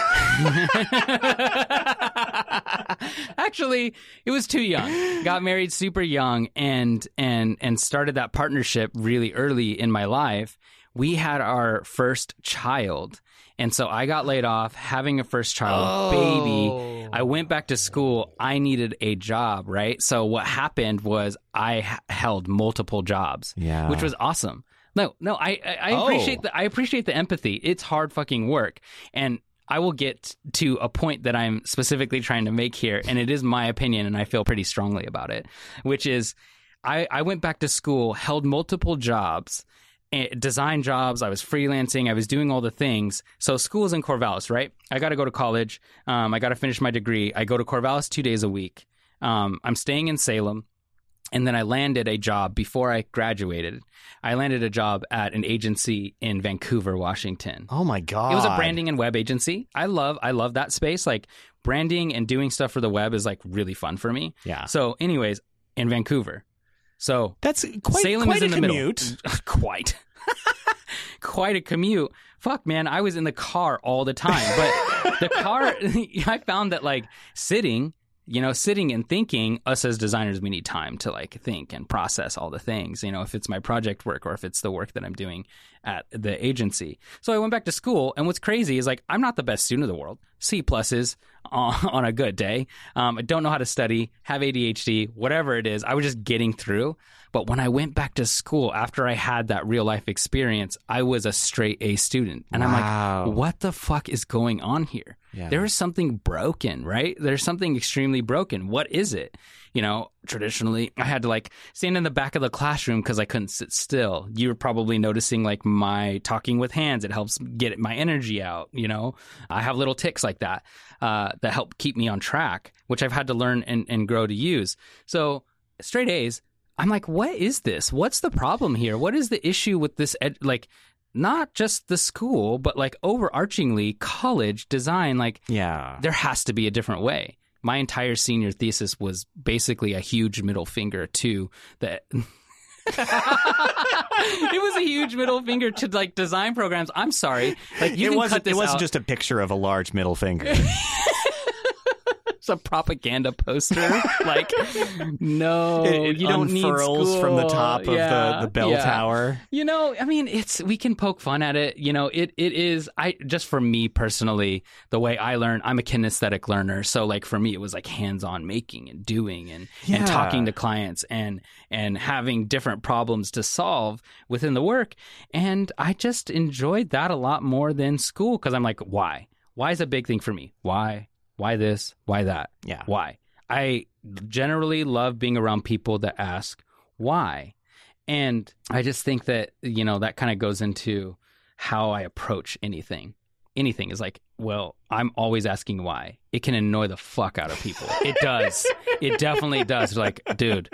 actually, it was too young. Got married super young and and and started that partnership really early in my life. We had our first child. And so I got laid off having a first child, baby. Oh. I went back to school. I needed a job, right? So what happened was I h- held multiple jobs, yeah. which was awesome. No, no, I I, I Oh. appreciate the I appreciate the empathy. It's hard fucking work, and I will get to a point that I'm specifically trying to make here, and it is my opinion, and I feel pretty strongly about it, which is I I went back to school, held multiple jobs. Eh, Design jobs. I was freelancing. I was doing all the things. So school's in Corvallis, right? I got to go to college. Um, I got to finish my degree. I go to Corvallis two days a week. Um, I'm staying in Salem. And then I landed a job before I graduated. I landed a job at an agency in Vancouver, Washington. oh my god. It was a branding and web agency. I love I love that space. Like branding and doing stuff for the web is like really fun for me. Yeah. So, anyways, in Vancouver. So That's quite Salem quite is a in the commute. middle. quite. quite a commute. Fuck, man, I was in the car all the time. But the car, I found that like sitting, you know, sitting and thinking, us as designers, we need time to like think and process all the things, you know, if it's my project work or if it's the work that I'm doing at the agency. So I went back to school. And what's crazy is like, I'm not the best student in the world. C pluses on, on a good day. Um, I don't know how to study, have ADHD, whatever it is. I was just getting through. But when I went back to school after I had that real life experience, I was a straight A student. And I'm like, what the fuck is going on here? Yeah. There is something broken, right? There's something extremely broken. What is it? You know, traditionally, I had to like stand in the back of the classroom because I couldn't sit still. You were probably noticing like my talking with hands. It helps get my energy out. You know, I have little ticks like that uh, that help keep me on track, which I've had to learn and, and grow to use. So, straight A's, I'm like, what is this? What's the problem here? What is the issue with this? Ed- like, not just the school, but like overarchingly college design. Like, yeah. there has to be a different way. My entire senior thesis was basically a huge middle finger to the. it was a huge middle finger to like design programs. I'm sorry, like you it can wasn't cut this it wasn't out. just a picture of a large middle finger. It's a propaganda poster. like, no, it, it you don't need unfurls from the school. top of Yeah, the, the bell yeah. tower. You know, I mean, it's we can poke fun at it. You know, it it is. I just for me personally, the way I learn, I'm a kinesthetic learner. So like for me, it was like hands on making and doing and Yeah. and talking to clients and and having different problems to solve within the work. And I just enjoyed that a lot more than school because I'm like, why? Why is a big thing for me? Why? Why this? Why that? Yeah. Why? I generally love being around people that ask why. And I just think that, you know, that kind of goes into how I approach anything. anything is like, well, I'm always asking why. It can annoy the fuck out of people. It does. it definitely does. Like, dude,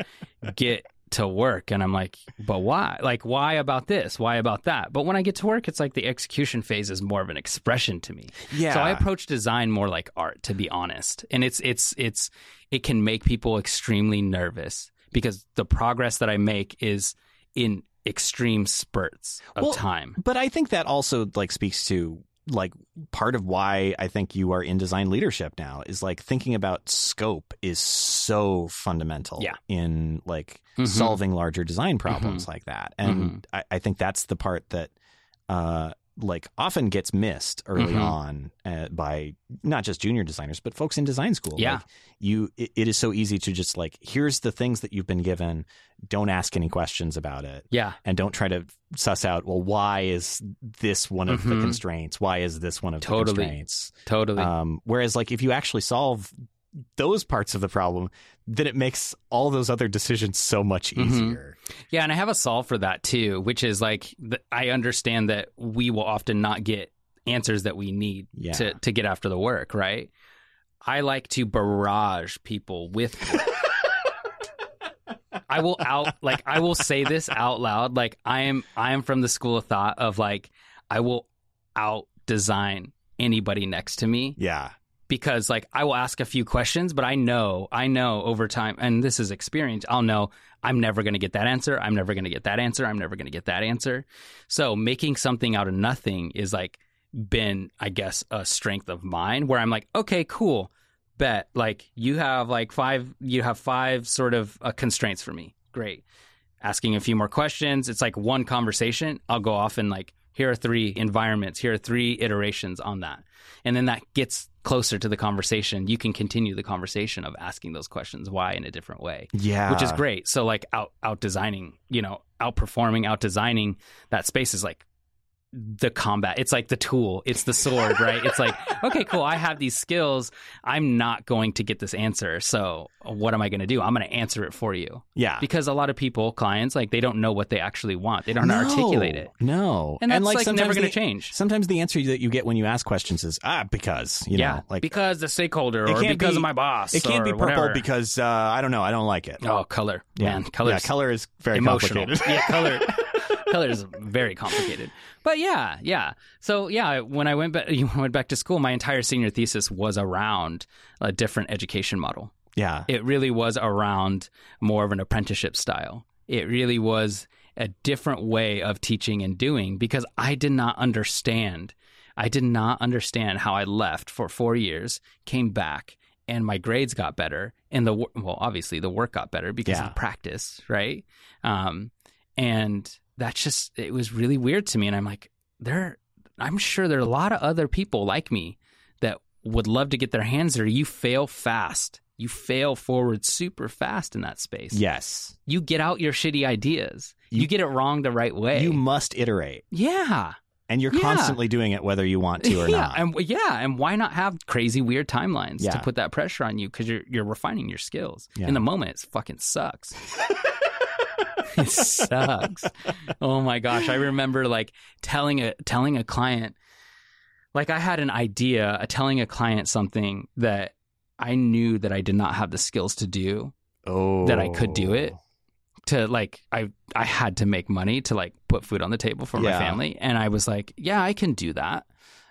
get to work. And I'm like, but why? Like, why about this? Why about that? But when I get to work, it's like the execution phase is more of an expression to me. Yeah. So I approach design more like art, to be honest. And it's it's it's it can make people extremely nervous because the progress that I make is in extreme spurts of Well, time. But I think that also like speaks to like part of why I think you are in design leadership now is like thinking about scope is so fundamental Yeah. in like Mhm. solving larger design problems like that. And I, I think that's the part that uh like often gets missed early Mhm. on uh, by not just junior designers but folks in design school. Yeah. Like, you it, it is so easy to just like here's the things that you've been given, don't ask any questions about it Yeah. and don't try to suss out well why is this one of the Mhm. constraints why is this one of Totally. the constraints Totally. um, whereas like if you actually solve those parts of the problem then it makes all those other decisions so much Mhm. easier Yeah, and I have a solve for that too, which is like I understand that we will often not get answers that we need Yeah. to to get after the work, right? I like to barrage people with I will out like I will say this out loud like I am I am from the school of thought of like I will out design anybody next to me yeah because like I will ask a few questions, but I know, I know over time, and this is experience, I'll know I'm never going to get that answer. I'm never going to get that answer. I'm never going to get that answer. So making something out of nothing is like been, I guess, a strength of mine where I'm like, okay, cool, bet. Like you have like five, you have five sort of uh, constraints for me. Great. Asking a few more questions. It's like one conversation. I'll go off and like, here are three environments. Here are three iterations on that. And then that gets closer to the conversation. You can continue the conversation of asking those questions why in a different way yeah which is great. So like out out designing, you know, outperforming, out designing that space is like the combat. It's like the tool. It's the sword, right? It's like, okay, cool. I have these skills. I'm not going to get this answer. So what am I going to do? I'm going to answer it for you. yeah Because a lot of people, clients, like they don't know what they actually want. They don't to articulate it. no And that's like, never going to change. sometimes the answer that you get when you ask questions is ah because you yeah. know like because the stakeholder or because be- of my boss. it can't be purple whatever. because uh, I don't know I don't like it Oh, color. Man, color yeah color is very emotional. complicated yeah, color color is very complicated. But yeah, yeah. So yeah, when I went back, when I went back to school, my entire senior thesis was around a different education model. yeah It really was around more of an apprenticeship style. It really was a different way of teaching and doing because I did not understand. I did not understand how I left for four years, came back, and my grades got better, and the well, obviously the work got better because Yeah. of practice, right? Um, and that's just it was really weird to me, and I'm like, there, I'm sure there are a lot of other people like me that would love to get their hands there. You fail fast. You fail forward super fast in that space. yes You get out your shitty ideas. You, You- get it wrong the right way. you must iterate yeah. and you're Yeah. constantly doing it whether you want to or yeah. not And yeah, and why not have crazy weird timelines Yeah. to put that pressure on you because you're you're refining your skills. In the moment, it fucking sucks. it sucks. Oh my gosh, I remember like telling a telling a client like I had an idea, uh, telling a client something that I knew that I did not have the skills to do oh that I could do it. to like I I had to make money to like put food on the table for my family and I was like, yeah, I can do that.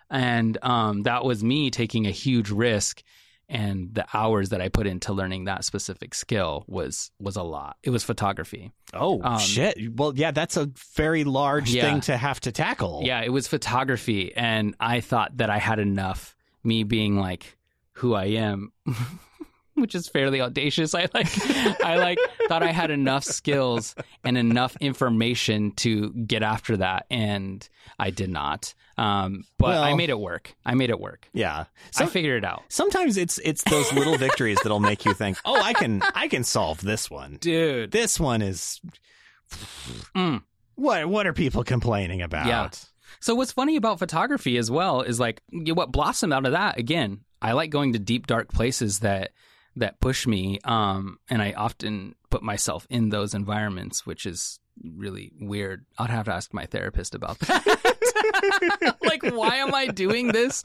And um that was me taking a huge risk and the hours that I put into learning that specific skill was was a lot. It was photography. Oh Um, shit! Well, yeah, that's a very large Yeah. thing to have to tackle. Yeah, it was photography and I thought that I had enough me being like who I am which is fairly audacious. I like I like thought I had enough skills and enough information to get after that and I did not. Um, but Well- I made it work. I made it work. yeah. I Some, figured it out. sometimes it's it's those little victories that'll make you think, oh, I can I can solve this one. Dude. This one is Mm. what what are people complaining about? Yeah. So what's funny about photography as well is like what blossomed out of that again. I like going to deep dark places that that push me um and I often put myself in those environments which is really weird. I'd have to ask my therapist about that. like, why am I doing this?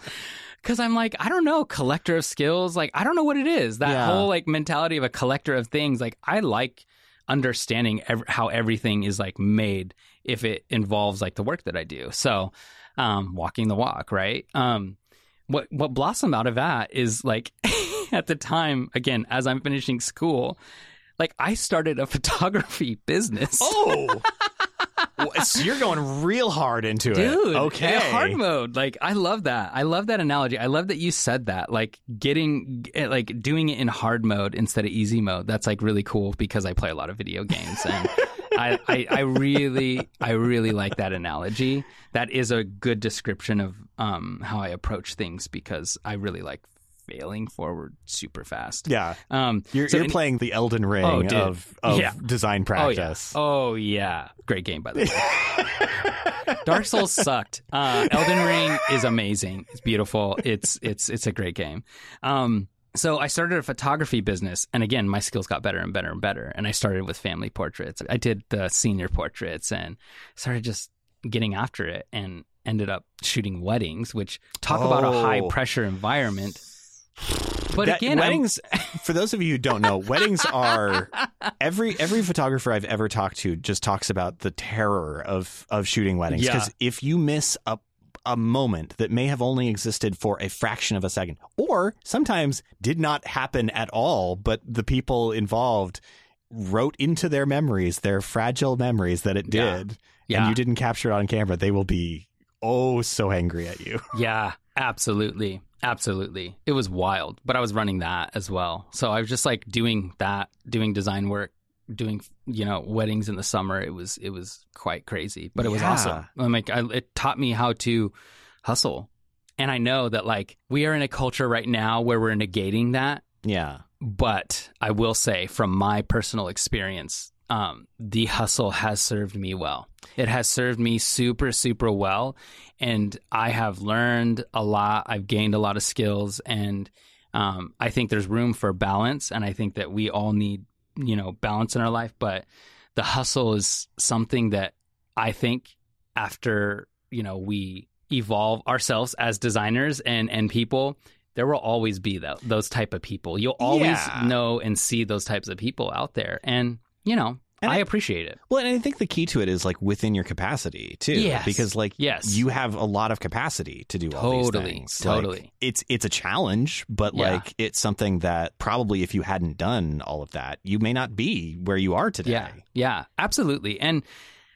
Because I'm like, I don't know, collector of skills. Like, I don't know what it is. That Yeah. whole like mentality of a collector of things. Like, I like understanding ev- how everything is like made if it involves like the work that I do. So, um, walking the walk, right? Um, what what blossomed out of that is like at the time again as I'm finishing school, like I started a photography business. Oh. so you're going real hard into it. Dude, Okay. hard mode. Like I love that. I love that analogy. I love that you said that. Like getting, eh, like doing it in hard mode instead of easy mode. That's like really cool because I play a lot of video games and I, I, I really, I really like that analogy. That is a good description of um how I approach things because I really like failing forward super fast. Yeah. Um, You're, so you're in- playing the Elden Ring Oh, of, of Yeah. design Oh yeah. practice. Oh yeah. Great game by the way. Dark Souls sucked. Uh, Elden Ring is amazing. It's beautiful. It's it's it's a great game. Um, so I started a photography business, and again, my skills got better and better and better. And I started with family portraits. I did the senior portraits, and started just getting after it, and ended up shooting weddings, which talk about a Oh. high pressure environment. But That- again, weddings. for those of you who don't know, weddings are every every photographer I've ever talked to just talks about the terror of of shooting weddings Yeah. because if you miss a a moment that may have only existed for a fraction of a second, or sometimes did not happen at all, but the people involved wrote into their memories, their fragile memories, that it Yeah. did, yeah. and you didn't capture it on camera, they will be oh so angry at you. Yeah, absolutely. Absolutely. It was wild, but I was running that as well. So I was just like doing that, doing design work, doing, you know, weddings in the summer. It was it was quite crazy, but it was awesome. I'm like I, it taught me how to hustle. And I know that like we are in a culture right now where we're negating that Yeah. but I will say, from my personal experience, um, the hustle has served me well. It has served me super, super well. And I have learned a lot. I've gained a lot of skills. And um, I think there's room for balance. And I think that we all need, you know, balance in our life. But the hustle is something that I think after, you know, we evolve ourselves as designers and, and people, there will always be tho- those type of people. You'll always Yeah. know and see those types of people out there. And, you know, And I I- appreciate it. Well, and I think the key to it is like within your capacity too, Yes. because like Yes. you have a lot of capacity to do all Totally, these things. Like, totally. it's it's a challenge, but Yeah. like it's something that probably if you hadn't done all of that, you may not be where you are today. Yeah, yeah, absolutely. And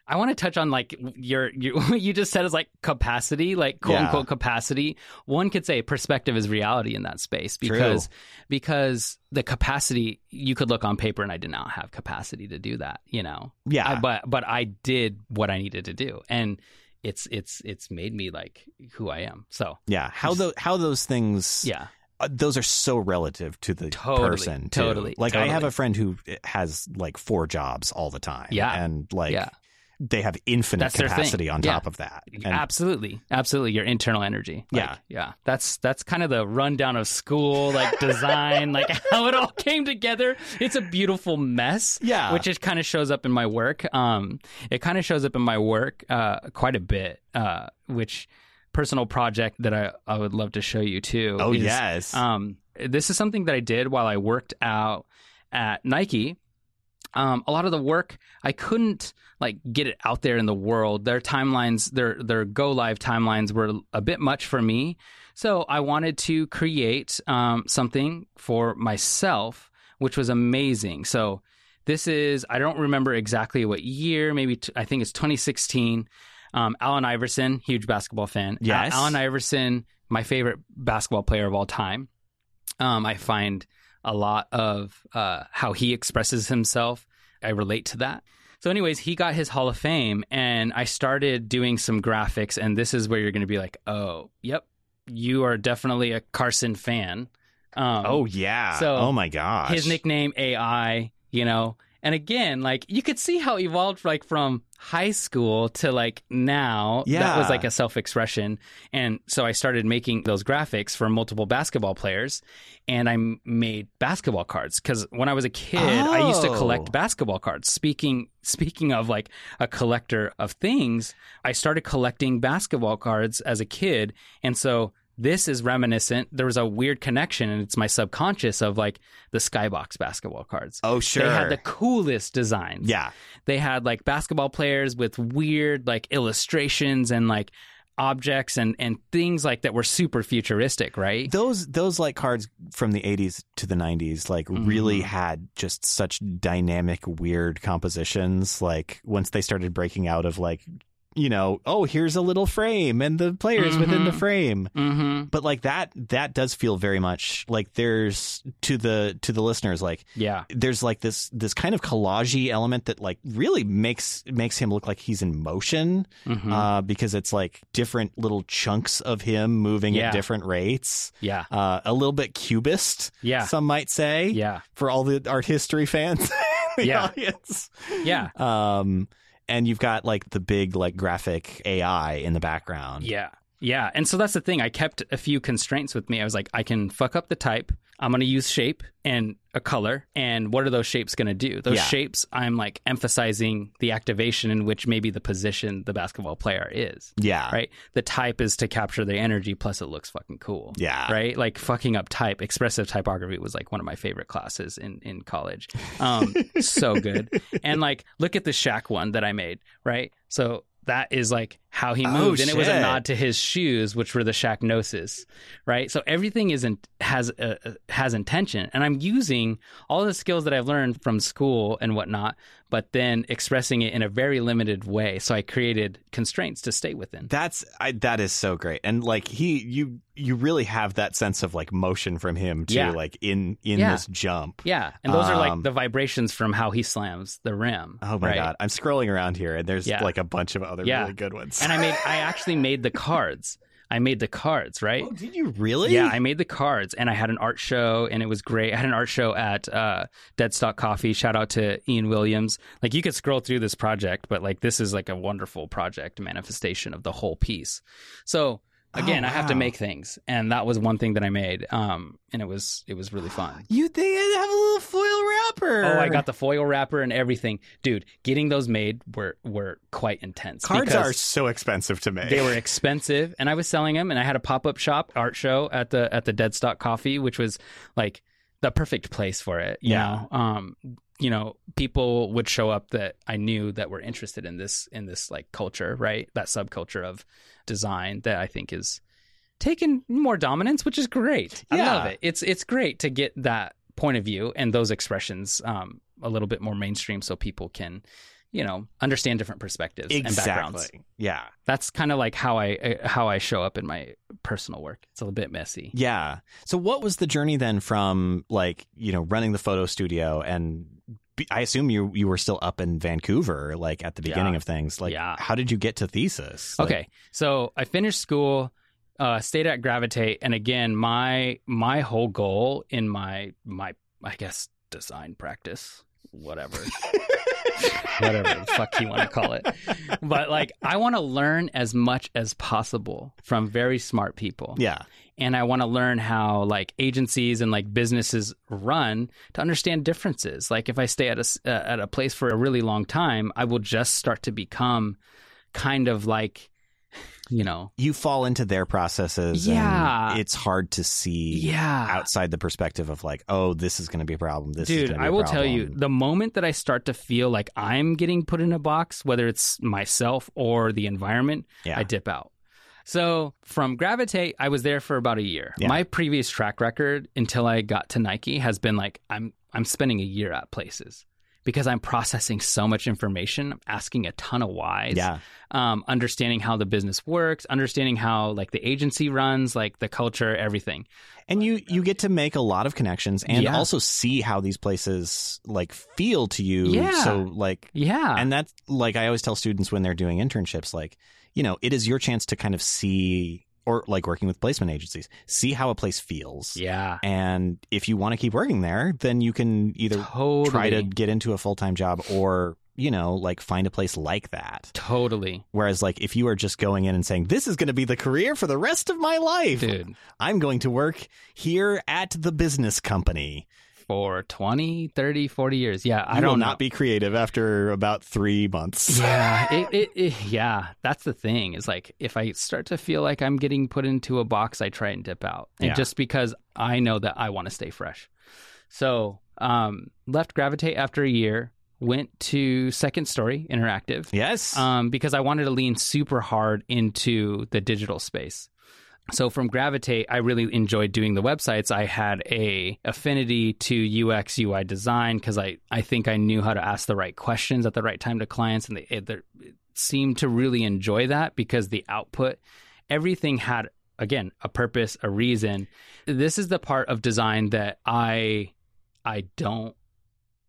I want to touch on like your, your what you just said is like capacity, like quote Yeah. unquote capacity. One could say perspective is reality in that space True. because because the capacity you could look on paper and I did not have capacity to do that, you know. Yeah. I, but but I did what I needed to do, and it's it's it's made me like who I am. So yeah. How those how those things yeah, uh, those are so relative to the Totally, person. too. totally, Like I have a friend who has like four jobs all the time. Yeah. And like yeah. They have infinite That's capacity on Yeah. top of that. And absolutely absolutely your internal energy Like, Yeah. yeah that's that's kind of the rundown of school like design like how it all came together it's a beautiful mess Yeah. which it kind of shows up in my work um it kind of shows up in my work uh quite a bit uh which personal project that i i would love to show you too oh is, yes. um, this is something that I did while I worked out at Nike. Um, a lot of the work I couldn't like get it out there in the world. Their timelines, their their go live timelines were a bit much for me. So I wanted to create um, something for myself, which was amazing. So this is I don't remember exactly what year. Maybe t- I think it's 2016. Um, Allen Iverson, huge basketball fan. Yes. Al- Allen Iverson, my favorite basketball player of all time. Um, I find a lot of uh, how he expresses himself. I relate to that. So, anyways, he got his Hall of Fame, and I started doing some graphics. And this is where you're going to be like, "Oh, yep, you are definitely a Carson fan." Um, oh yeah. so oh my gosh. his nickname AI, you know, And again, like you could see how it evolved like from high school to like now. That was like a self expression. And so I started making those graphics for multiple basketball players and I made basketball cards because when I was a kid, I used to Oh. collect basketball cards. Speaking speaking of like a collector of things, I started collecting basketball cards as a kid. And so this is reminiscent. There was a weird connection, and it's my subconscious of like the Skybox basketball cards. Oh, sure. They had the coolest designs. yeah. They had like basketball players with weird like illustrations and like objects and and things like that were super futuristic, right? Those those like cards from the 80s to the 90s like Mm-hmm. really had just such dynamic weird compositions like once they started breaking out of like you know, oh, here's a little frame and the players within the Mhm. frame. Mm-hmm. But like that that does feel very much like there's to the to the listeners like Yeah. there's like this this kind of collagey element that like really makes makes him look like he's in motion Mhm. uh, because it's like different little chunks of him moving Yeah. at different rates. yeah. Uh, a little bit cubist, Yeah. some might say, Yeah. for all the art history fans the Yeah. audience. Yeah. Um, and you've got like the big like graphic AI in the background. Yeah. Yeah. And so that's the thing. I kept a few constraints with me. I was like, I can fuck up the type. I'm going to use shape and a color. And what are those shapes going to do? Those Yeah. shapes, I'm like emphasizing the activation in which maybe the position the basketball player is. Yeah. Right. The type is to capture the energy, plus it looks fucking cool. Yeah. Right. Like fucking up type. Expressive typography was like one of my favorite classes in, in college. Um, so good. And like, look at the Shaq one that I made. Right. So that is like how he Oh, moved. and it was a nod to his shoes, which were the Shaqnosis. Right. So everything isn't, has, uh, uh, has intention. And I'm using all the skills that I've learned from school and whatnot, but then expressing it in a very limited way. So I created constraints to stay within. That's I, that is so great, and like he, you, you really have that sense of like motion from him too, Yeah. like in in Yeah. this jump. Yeah, and those are like Um, the vibrations from how he slams the rim. Oh my right? god, I'm scrolling around here, and there's Yeah. like a bunch of other really good ones. And I made, I actually made the cards. I made the cards, right? oh, did you really? Yeah, I made the cards, and I had an art show, and it was great. I had an art show at uh, Deadstock Coffee. Shout out to Ian Williams. Like you could scroll through this project, but like this is like a wonderful project manifestation of the whole piece. So again, Oh, I have to make things, and that was one thing that I made, um, and it was it was really fun. You they have a little foil wrapper. Oh, I got the foil wrapper and everything, dude. Getting those made were were quite intense. cards because are so expensive to make. They were expensive, and I was selling them. And I had a pop up shop art show at the at the Deadstock Coffee, which was like the perfect place for it. You Yeah. know, um, you know, people would show up that I knew that were interested in this in this like culture, right? That subculture of design that I think is taking more dominance, which is great. I love it. It's it's great to get that point of view and those expressions um, a little bit more mainstream, so people can. You know, understand different perspectives and backgrounds exactly. Yeah, that's kind of like how I uh, how I show up in my personal work. It's a little bit messy. yeah. So, what was the journey then from like you know running the photo studio and I assume you you were still up in Vancouver, like at the beginning Yeah. of things. Like, Yeah. how did you get to thesis? Like- Okay, so I finished school, uh, stayed at Gravitate, and again, my my whole goal in my my I guess design practice, whatever. whatever the fuck you want to call it. But like I want to learn as much as possible from very smart people. yeah, and I want to learn how like agencies and like businesses run to understand differences. Like if I stay at a uh, at a place for a really long time, I will just start to become kind of like you know, you fall into their processes. Yeah. and it's hard to see. yeah. outside the perspective of like, oh, this is going to be a problem. This is Dude, I will tell you, the moment that I start to feel like I'm getting put in a box, whether it's myself or the environment, Yeah. I dip out. So from Gravitate, I was there for about a year. Yeah. My previous track record until I got to Nike has been like I'm I'm spending a year at places because I'm processing so much information. I'm asking a ton of whys. Yeah, Um, understanding how the business works, understanding how like the agency runs, like the culture, everything. and you you get to make a lot of connections and Yeah. also see how these places like feel to you. Yeah. So like, Yeah. and that's like I always tell students when they're doing internships, like, you know, it is your chance to kind of see or like working with placement agencies, see how a place feels. Yeah. And if you want to keep working there, then you can either Totally. try to get into a full time job or, you know, like find a place like that. Totally. Whereas, like, if you are just going in and saying, this is going to be the career for the rest of my life, Dude, I'm going to work here at the business company. For 20, 30, 40 years. Yeah, I don't know. not be creative after about three months. yeah, it, it, it, yeah, that's the thing. Is like if I start to feel like I'm getting put into a box, I try and dip out, and Yeah. just because I know that I want to stay fresh. So, um, left Gravitate after a year, went to Second Story Interactive, Yes. um, because I wanted to lean super hard into the digital space. So from Gravitate, I really enjoyed doing the websites. I had a affinity to UX UI design because I, I think I knew how to ask the right questions at the right time to clients, and they it, seemed to really enjoy that because the output, everything had again a purpose, a reason. This is the part of design that I I don't.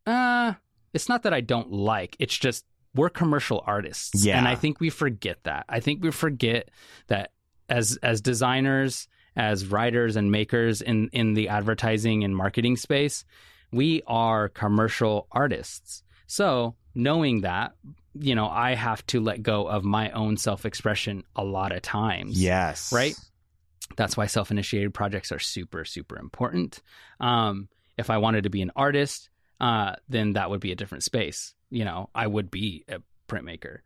Uh, it's not that I don't like. It's just we're commercial artists, Yeah. and I think we forget that. I think we forget that as as designers, as writers and makers in in the advertising and marketing space, we are commercial artists. So knowing that, you know, I have to let go of my own self expression a lot of times. yes. Right? That's why self initiated projects are super, super important. Um, if I wanted to be an artist, uh, then that would be a different space. You know, I would be a printmaker.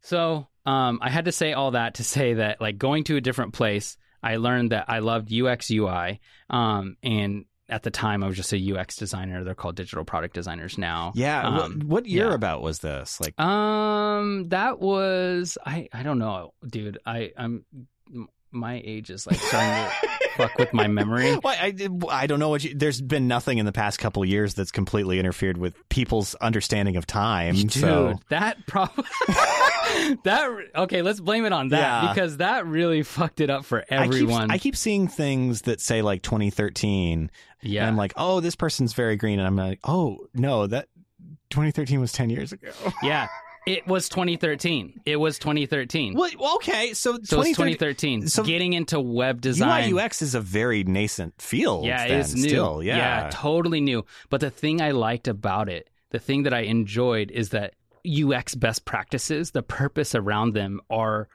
So um, I had to say all that to say that, like, going to a different place, I learned that I loved UX UI. Um, and at the time, I was just a UX designer. They're called digital product designers now. Yeah. Um, what, what year yeah. about was this? Like, Um, that was I. I don't know, dude. I I'm my age is like starting to fuck with my memory. Well, I, I don't know what you, there's been nothing in the past couple years that's completely interfered with people's understanding of time. Dude, so that probably that okay. Let's blame it on that Yeah. because that really fucked it up for everyone. I keep, I keep seeing things that say like 2013, yeah, and I'm like, oh, this person's very green, and I'm like, oh no, that 2013 was 10 years ago. yeah. It was 2013. It was 2013. well, okay, so, So 2013 2013. so- Getting into web design. UI UX is a very nascent field. Yeah, it's new. Still, yeah. totally new. But the thing I liked about it, the thing that I enjoyed is that UX best practices, the purpose around them are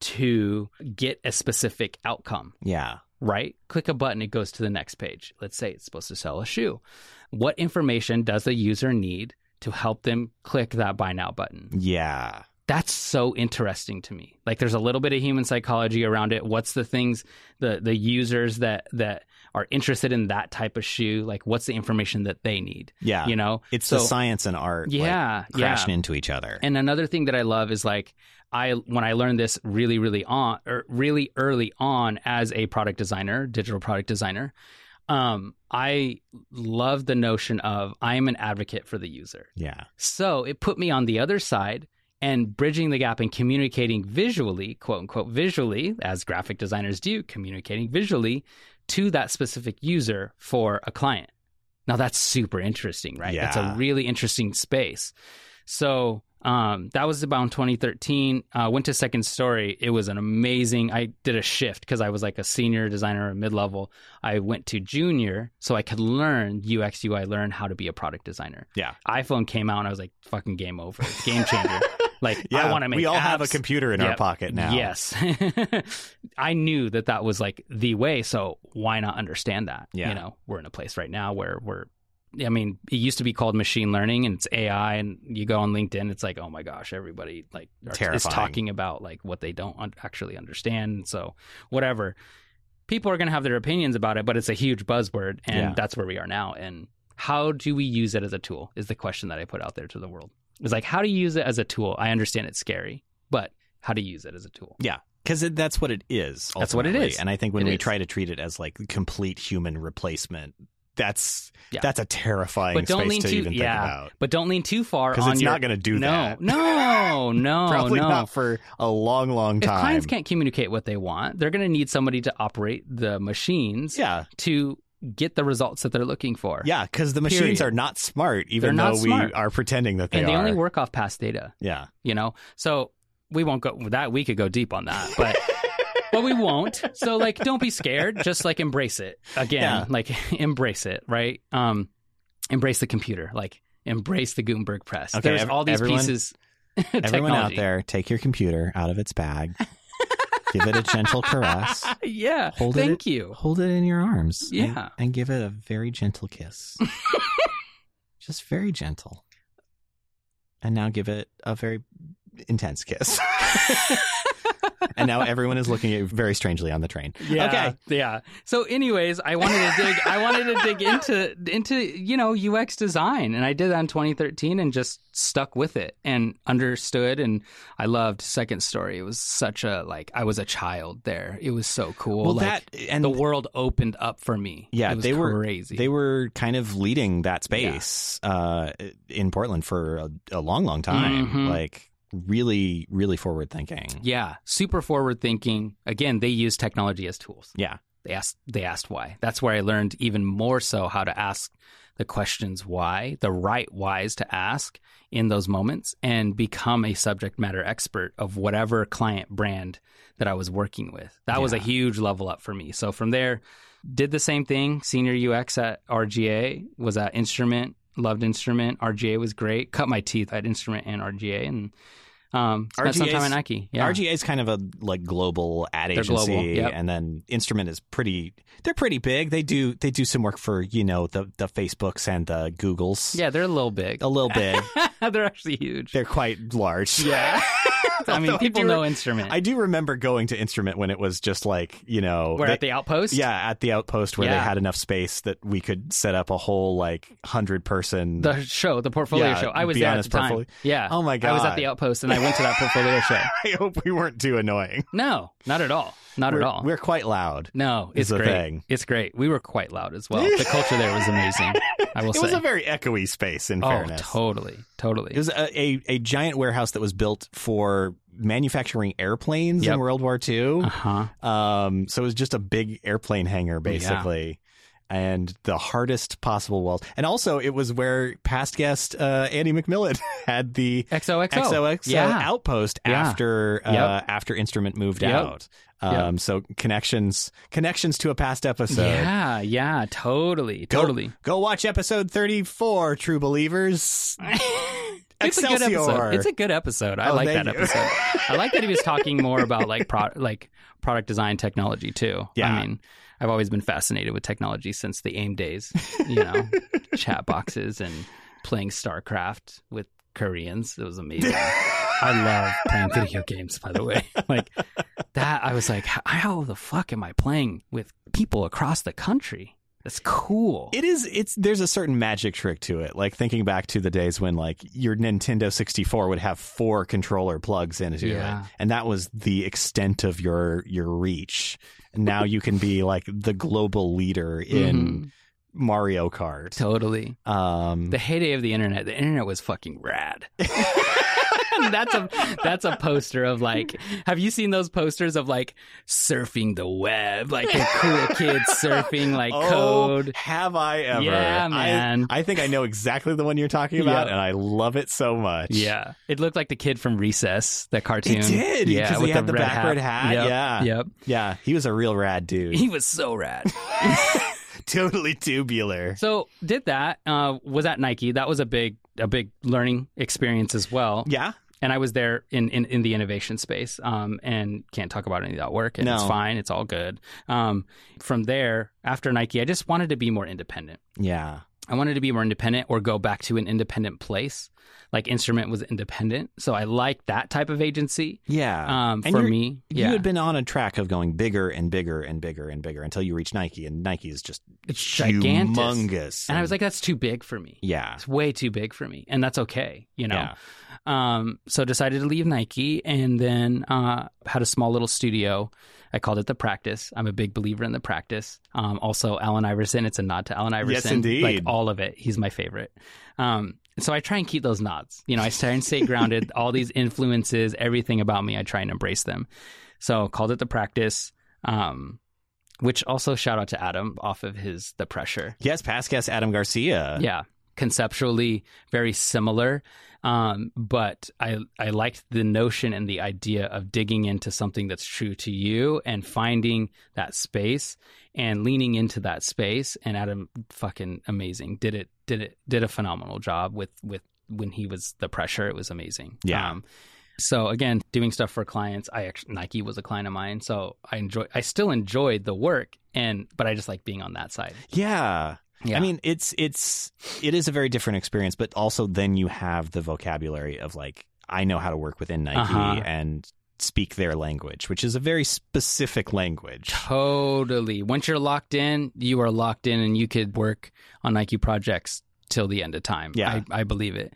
to get a specific outcome, yeah. right? Click a button, it goes to the next page. Let's say it's supposed to sell a shoe. What information does the user need to help them click that buy now button? Yeah. that's so interesting to me. Like there's a little bit of human psychology around it. What's the things the the users that that are interested in that type of shoe? Like what's the information that they need? Yeah. You know? It's So- the science and art like, Yeah, crashing yeah. into each other. And another thing that I love is like I when I learned this really really on or really early on as a product designer, digital product designer, um I love the notion of I am an advocate for the user. yeah. So it put me on the other side and bridging the gap and communicating visually, quote unquote, visually, as graphic designers do, communicating visually to that specific user for a client. Now that's super interesting, right? Yeah. That's a really interesting space. So um, that was about 2013. Uh, went to Second Story. It was an amazing. I did a shift because I was like a senior designer, mid level. I went to junior so I could learn UX UI, learn how to be a product designer. Yeah. iPhone came out and I was like, fucking game over, game changer. like Yeah. I want to make. we all have a computer in our pocket now. Yes, I knew that that was like the way. So why not understand that? Yeah. You know, we're in a place right now where we're. I mean, it used to be called machine learning, and it's AI. And you go on LinkedIn, it's like, oh my gosh, everybody like are- is talking about like what they don't un- actually understand. So whatever, people are going to have their opinions about it, but it's a huge buzzword, and Yeah. that's where we are now. And how do we use it as a tool? Is the question that I put out there to the world. It's like, how do you use it as a tool? I understand it's scary, but how to use it as a tool? Yeah. Because that's what it is. That's what it ultimately. is. And I think when It we is. try to treat it as like complete human replacement, that's Yeah. that's a terrifying But don't space lean to too, yeah. But don't lean too far Because it's your. not going to do that. no, that. no, no, Probably no. not for a long, long time. if clients can't communicate what they want, they're going to need somebody to operate the machines yeah. to get the results that they're looking for. Yeah. Because the machines Period. are not smart, even not though we are pretending that they are. and they are. only work off past data. yeah. You know, so we won't go that. We could go deep on that, but but we won't. So like, don't be scared. Just like embrace it again. Yeah. Like embrace it, right? Um, embrace the computer. Like embrace the Gutenberg press. Okay, There's ev- all these everyone- pieces. Everyone out there, take your computer out of its bag. give it a gentle caress. yeah. Hold it- Thank you. Hold it in your arms. and- Yeah. And, give it a very gentle kiss. Just very gentle. And now give it a very intense kiss. and now everyone is looking at you very strangely on the train. Yeah. Okay. Yeah. So, anyways, I wanted to dig. I wanted to dig into into you know UX design, and I did that in 2013, and just stuck with it and understood. And I loved Second Story. It was such a like I was a child there. It was so cool. Well, like, that and the world opened up for me. Yeah, It was they were- crazy. they were kind of leading that space uh, in Portland for a, a long, long time. Mhm. Like really, really forward thinking. yeah, super forward thinking. Again, they use technology as tools. Yeah. they asked they asked why that's where i learned even more so how to ask the questions why the right whys to ask in those moments and become a subject matter expert of whatever client brand that i was working with that was a huge level up for me so from there did the same thing senior ux at rga was at instrument loved instrument rga was great cut my teeth at instrument and rga and um, spent some time at Nike. Yeah. RGA is kind of a like global ad They're global, agency, yep. and then Instrument is pretty. They're pretty big. They do they do some work for you know the the Facebooks and the Googles. yeah, they're a little big. a little big. they're actually huge. They're quite large. Yeah. I mean, Although I people do- know instrument. I do remember going to Instrument when it was just like you know We're they- at the outpost. Yeah, at the outpost where they had enough space that we could set up a whole like hundred person. The show, the portfolio Yeah, show. I was there at the time. portfolio- Yeah. Oh my god, I was at the outpost and I went to that portfolio show. I hope we weren't too annoying. No, not at all. Not we're, at all. We're quite loud. no, it's great. thing. It's great. We were quite loud as well. The culture there was amazing. I will It say. was a very echoey space. In oh, fairness, totally, totally. it was a, a, a giant warehouse that was built for manufacturing airplanes Yep. in World War II. uh huh. Um, so it was just a big airplane hangar, basically. And the hardest possible walls, and also it was where past guest uh, Andy McMillan had the XOXO. XOXO Yeah. outpost Yeah. after uh, after Instrument moved Yep. out. Um, So connections connections to a past episode. yeah, yeah, totally, Go- totally. Go watch episode thirty four, True Believers. It's a good episode. It's a good episode. I Oh, like that you. episode. I like that he was talking more about like pro- like product design technology too. Yeah. I mean, I've always been fascinated with technology since the AIM days. You know, chat boxes and playing StarCraft with Koreans. It was amazing. I love playing video games. By the way, like that, I was like, how, how the fuck am I playing with people across the country? That's cool. It is. It's there's a certain magic trick to it. Like thinking back to the days when like your Nintendo 64 would have four controller plugs into Yeah. it, and that was the extent of your your reach. And now you can be like the global leader in Mhm. Mario Kart. totally. Um, the heyday of the internet the internet was fucking rad that's a that's a poster of like have you seen those posters of like surfing the web like the cool kids surfing like oh, code have I ever? Yeah, I- man. I, think I know exactly the one you're talking about, Yeah. and I love it so much. yeah it looked like the kid from recess that cartoon It did, yeah 'cause he with had the red backward hat, Yep, yeah. yep yeah. He was a real rad dude. he was so rad totally tubular. so did that uh was at nike that was a big a big learning experience as well Yeah. And I was there in, in, in the innovation space, um, and can't talk about any of that work, and it's fine, it's all good. Um, from there, after Nike, I just wanted to be more independent. Yeah. I wanted to be more independent or go back to an independent place. Like Instrument was independent, so I liked that type of agency. Yeah. Um, And for me, yeah, You had been on a track of going bigger and bigger and bigger and bigger until you reach Nike, and Nike is just it's gigantic. humongous. And I was like, that's too big for me. yeah. It's way too big for me, and that's okay, you know. Yeah. Um, so decided to leave Nike, and then uh, had a small little studio. I called it the Practice. I'm a big believer in the Practice. Um, also, Allen Iverson. It's a nod to Allen Iverson. Yes, indeed. Like all of it. He's my favorite. Um, so I try and keep those nods. You know, I try and stay grounded. all these influences, everything about me, I try and embrace them. So called it the Practice. Um, which also shout out to Adam off of his The Pressure. Yes, past guest Adam Garcia. Yeah. Conceptually very similar. Um, but I I liked the notion and the idea of digging into something that's true to you and finding that space and leaning into that space. And Adam fucking amazing did it did it did a phenomenal job with with when he was the pressure. It was amazing. Yeah. Um, so again, doing stuff for clients. I actually Nike was a client of mine, so I enjoy. I still enjoyed the work, and but I just like being on that side. Yeah. Yeah. I mean, it's it's it is a very different experience, but also then you have the vocabulary of like I know how to work within Nike Uh-huh. and speak their language, which is a very specific language. Totally. Once you're locked in, you are locked in, and you could work on Nike projects till the end of time. Yeah. I, I believe it.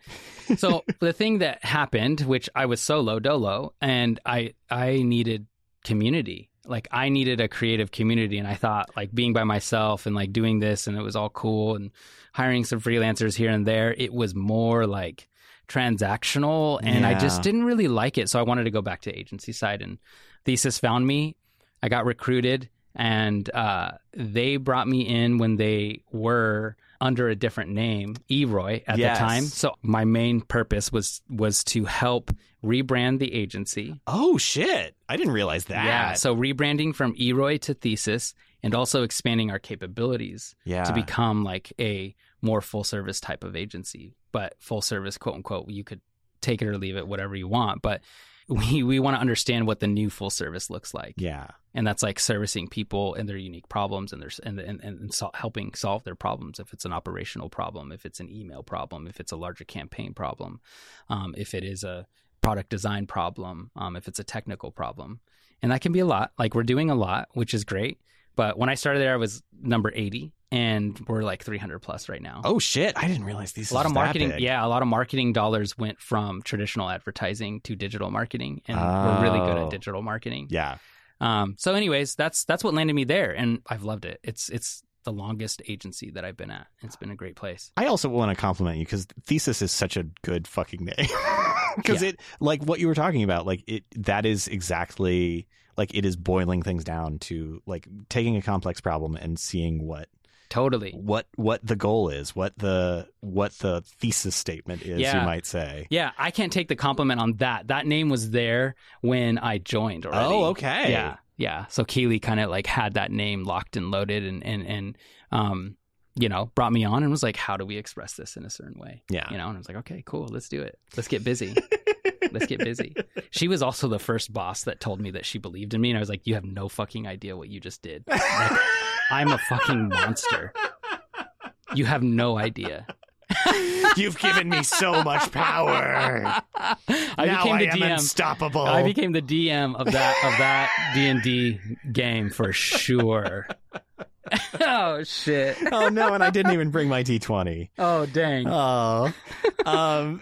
So the thing that happened, which I was solo dolo, and I I needed community. Like I needed a creative community, and I thought like being by myself and like doing this, and it was all cool, and hiring some freelancers here and there. It was more like transactional, and I just didn't really like it. So I wanted to go back to agency side, and Thesis found me. I got recruited, and uh, they brought me in when they were under a different name, Eroi, at Yes. the time. So my main purpose was was to help rebrand the agency. Oh shit! I didn't realize that. Yeah, so rebranding from Eroi to Thesis, and also expanding our capabilities yeah. to become like a more full service type of agency. But full service, quote unquote, you could take it or leave it, whatever you want. But we we want to understand what the new full service looks like. Yeah. and that's like servicing people and their unique problems and their and and, and sol- helping solve their problems. If it's an operational problem if it's an email problem if it's a larger campaign problem um, if it is a product design problem um, if it's a technical problem. And that can be a lot. Like we're doing a lot which is great. But when i started there i was number 80 and we're like 300 plus right now Oh shit! I didn't realize these. a lot of marketing yeah a lot of marketing dollars went from traditional advertising to digital marketing and we're really good Oh. at digital marketing Yeah. um, so, anyways, that's that's what landed me there, and I've loved it. It's it's the longest agency that I've been at. It's been a great place. I also want to compliment you because thesis is such a good fucking name. Because Yeah. it, like what you were talking about, like it, that is exactly like it is boiling things down to like taking a complex problem and seeing what Totally. what what the goal is, what the what the thesis statement is, Yeah. you might say. Yeah, I can't take the compliment on that. That name was there when I joined already. Oh, okay. Yeah, yeah. So Keeley kind of like had that name locked and loaded, and and and um, you know, brought me on and was like, "How do we express this in a certain way?" Yeah. You know, and I was like, "Okay, cool, let's do it. Let's get busy." Let's get busy. She was also the first boss that told me that she believed in me, and I was like, "You have no fucking idea what you just did. Like, I'm a fucking monster. You have no idea." You've given me so much power. I now became I the am DM. unstoppable. I became the DM of that of that D and D game for sure. oh shit! oh no, and I didn't even bring my D20. Oh dang! Oh. Um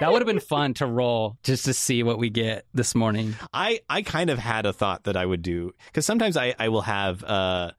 That would have been fun to roll just to see what we get this morning. I I kind of had a thought that I would do because sometimes I I will have uh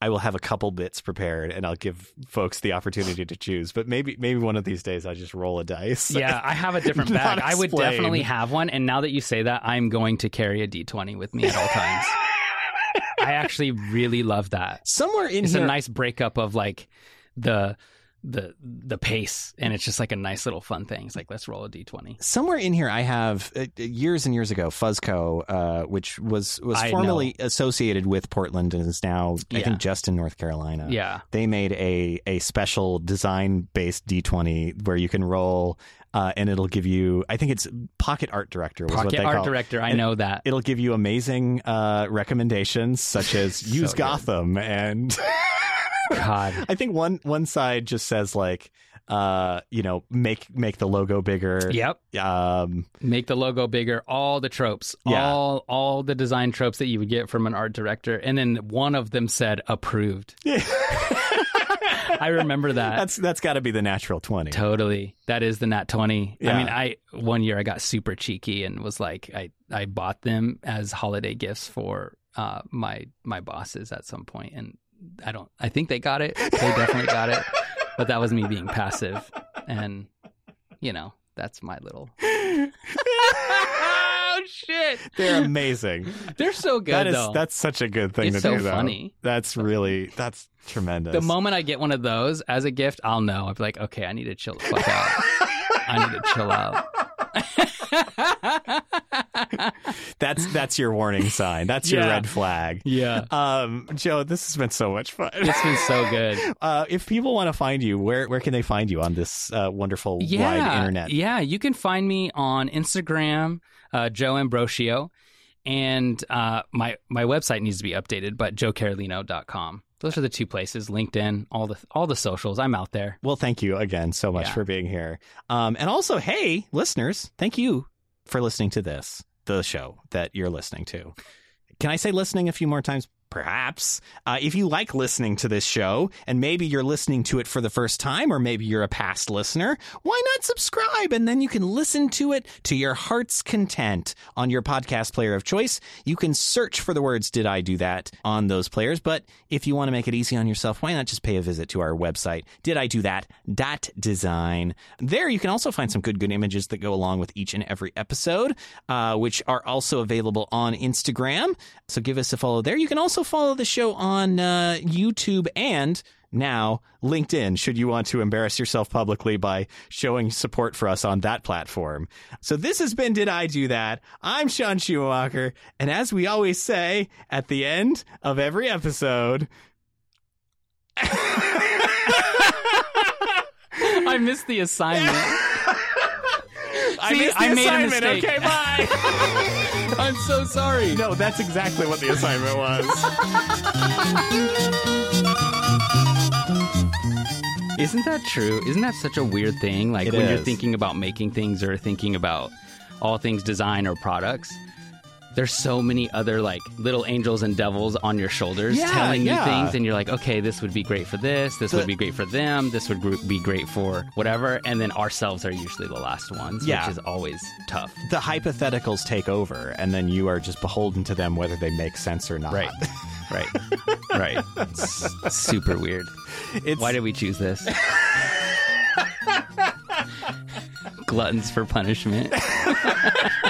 I will have a couple bits prepared and I'll give folks the opportunity to choose. But maybe maybe one of these days I'll just roll a dice. Yeah, I have a different bag. I would definitely have one. And now that you say that, I'm going to carry a D20 with me at all times. I actually really love that. Somewhere in It's here, a nice breakup of like the the the pace, and it's just like a nice little fun thing. It's like let's roll a D20. somewhere in here, I have uh, years and years ago Fuzzco, uh, which was was I formerly associated with Portland and is now I Yeah. think just in North Carolina. Yeah. they made a a special design based D20 where you can roll. Uh, and it'll give you, I think it's Pocket Art Director was what Pocket they art call director. I And- know that. It'll give you amazing uh, recommendations such as So use good. Gotham, and God. I think one one side just says like, uh, you know, make make the logo bigger. Yep. Um, Make the logo bigger. All the tropes. Yeah. All all the design tropes that you would get from an art director. And then one of them said approved. yeah. I remember that. that's that's got to be the natural twenty. Totally. That is the Nat 20. Yeah. I mean, I one year I got super cheeky and was like I I bought them as holiday gifts for uh my my bosses at some point and I don't I think they got it. They definitely got it. But that was me being passive and you know, that's my little oh shit. They're amazing. They're so good that is though. that's such a good thing It's to so do. Though. funny. That's really that's tremendous. the moment I get one of those as a gift, I'll know. I'll be like, okay, I need to chill the fuck out. I need to chill out. that's that's your warning sign. That's your red flag. yeah. Um, Joe, this has been so much fun. It's been so good. Uh, if people want to find you, where where can they find you on this uh, wonderful wide internet? Yeah, you can find me on Instagram, uh, Joe Ambrocio, and uh, my my website needs to be updated, but joecarolino.com. Those are the two places. LinkedIn, all the all the socials. I'm out there. Well, thank you again so much Yeah. for being here. Um, and also, hey, listeners, thank you for listening to this, the show that you're listening to. Can I say listening a few more times? Perhaps. Uh, if you like listening to this show, and maybe you're listening to it for the first time, or maybe you're a past listener, why not subscribe? And then you can listen to it to your heart's content on your podcast player of choice. You can search for the words Did I Do That on those players. But if you want to make it easy on yourself, why not just pay a visit to our website, Did I Do That? Dot design. There you can also find some good, good images that go along with each and every episode, uh, which are also available on Instagram. So give us a follow there. You can also follow the show on uh, YouTube and now LinkedIn, should you want to embarrass yourself publicly by showing support for us on that platform. So this has been Did I Do That? I'm Sean Schumacher. And as we always say at the end of every episode, I missed the assignment. I See, missed the I made a assignment. mistake. Okay, bye. I'm so sorry. no, that's exactly what the assignment was. Isn't that true? Isn't that such a weird thing? Like It when you're thinking about making things or thinking about all things design or products, there's so many other like little angels and devils on your shoulders Yeah, telling yeah. you things, and you're like, okay, this would be great for this. This The- would be great for them. This would be great for whatever. And then ourselves are usually the last ones, Yeah. which is always tough. the hypotheticals take over, and then you are just beholden to them whether they make sense or not. Right. Right. right. It's super weird. It's, Why did we choose this? Gluttons for punishment.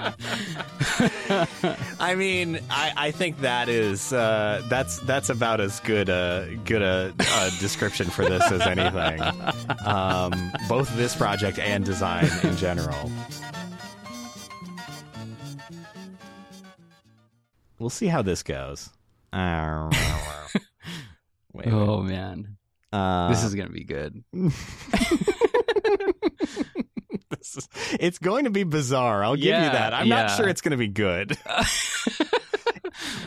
I mean, I, I think that is uh, that's that's about as good a good a, a description for this as anything. Um, both this project and design in general. We'll see how this goes. Wait, wait. Oh man, Uh, this is gonna be good. is- it's going to be bizarre. I'll give you that. I'm not sure it's going to be good.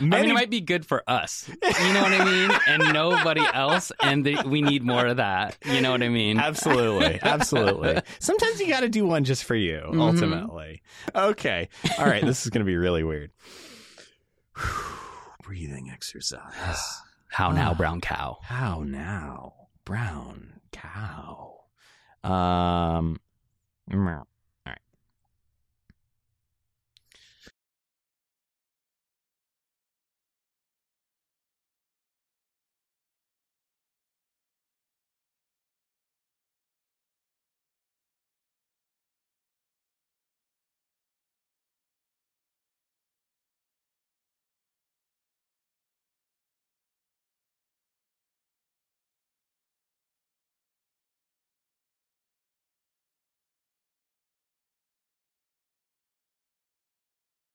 I mean, it might be good for us. You know what I mean? And nobody else. And the, we need more of that. You know what I mean? Absolutely. Absolutely. Sometimes you got to do one just for you, Mhm. ultimately. Okay. All right. This is going to be really weird. Breathing exercise. How now, brown cow? How now, brown cow? Um, meow.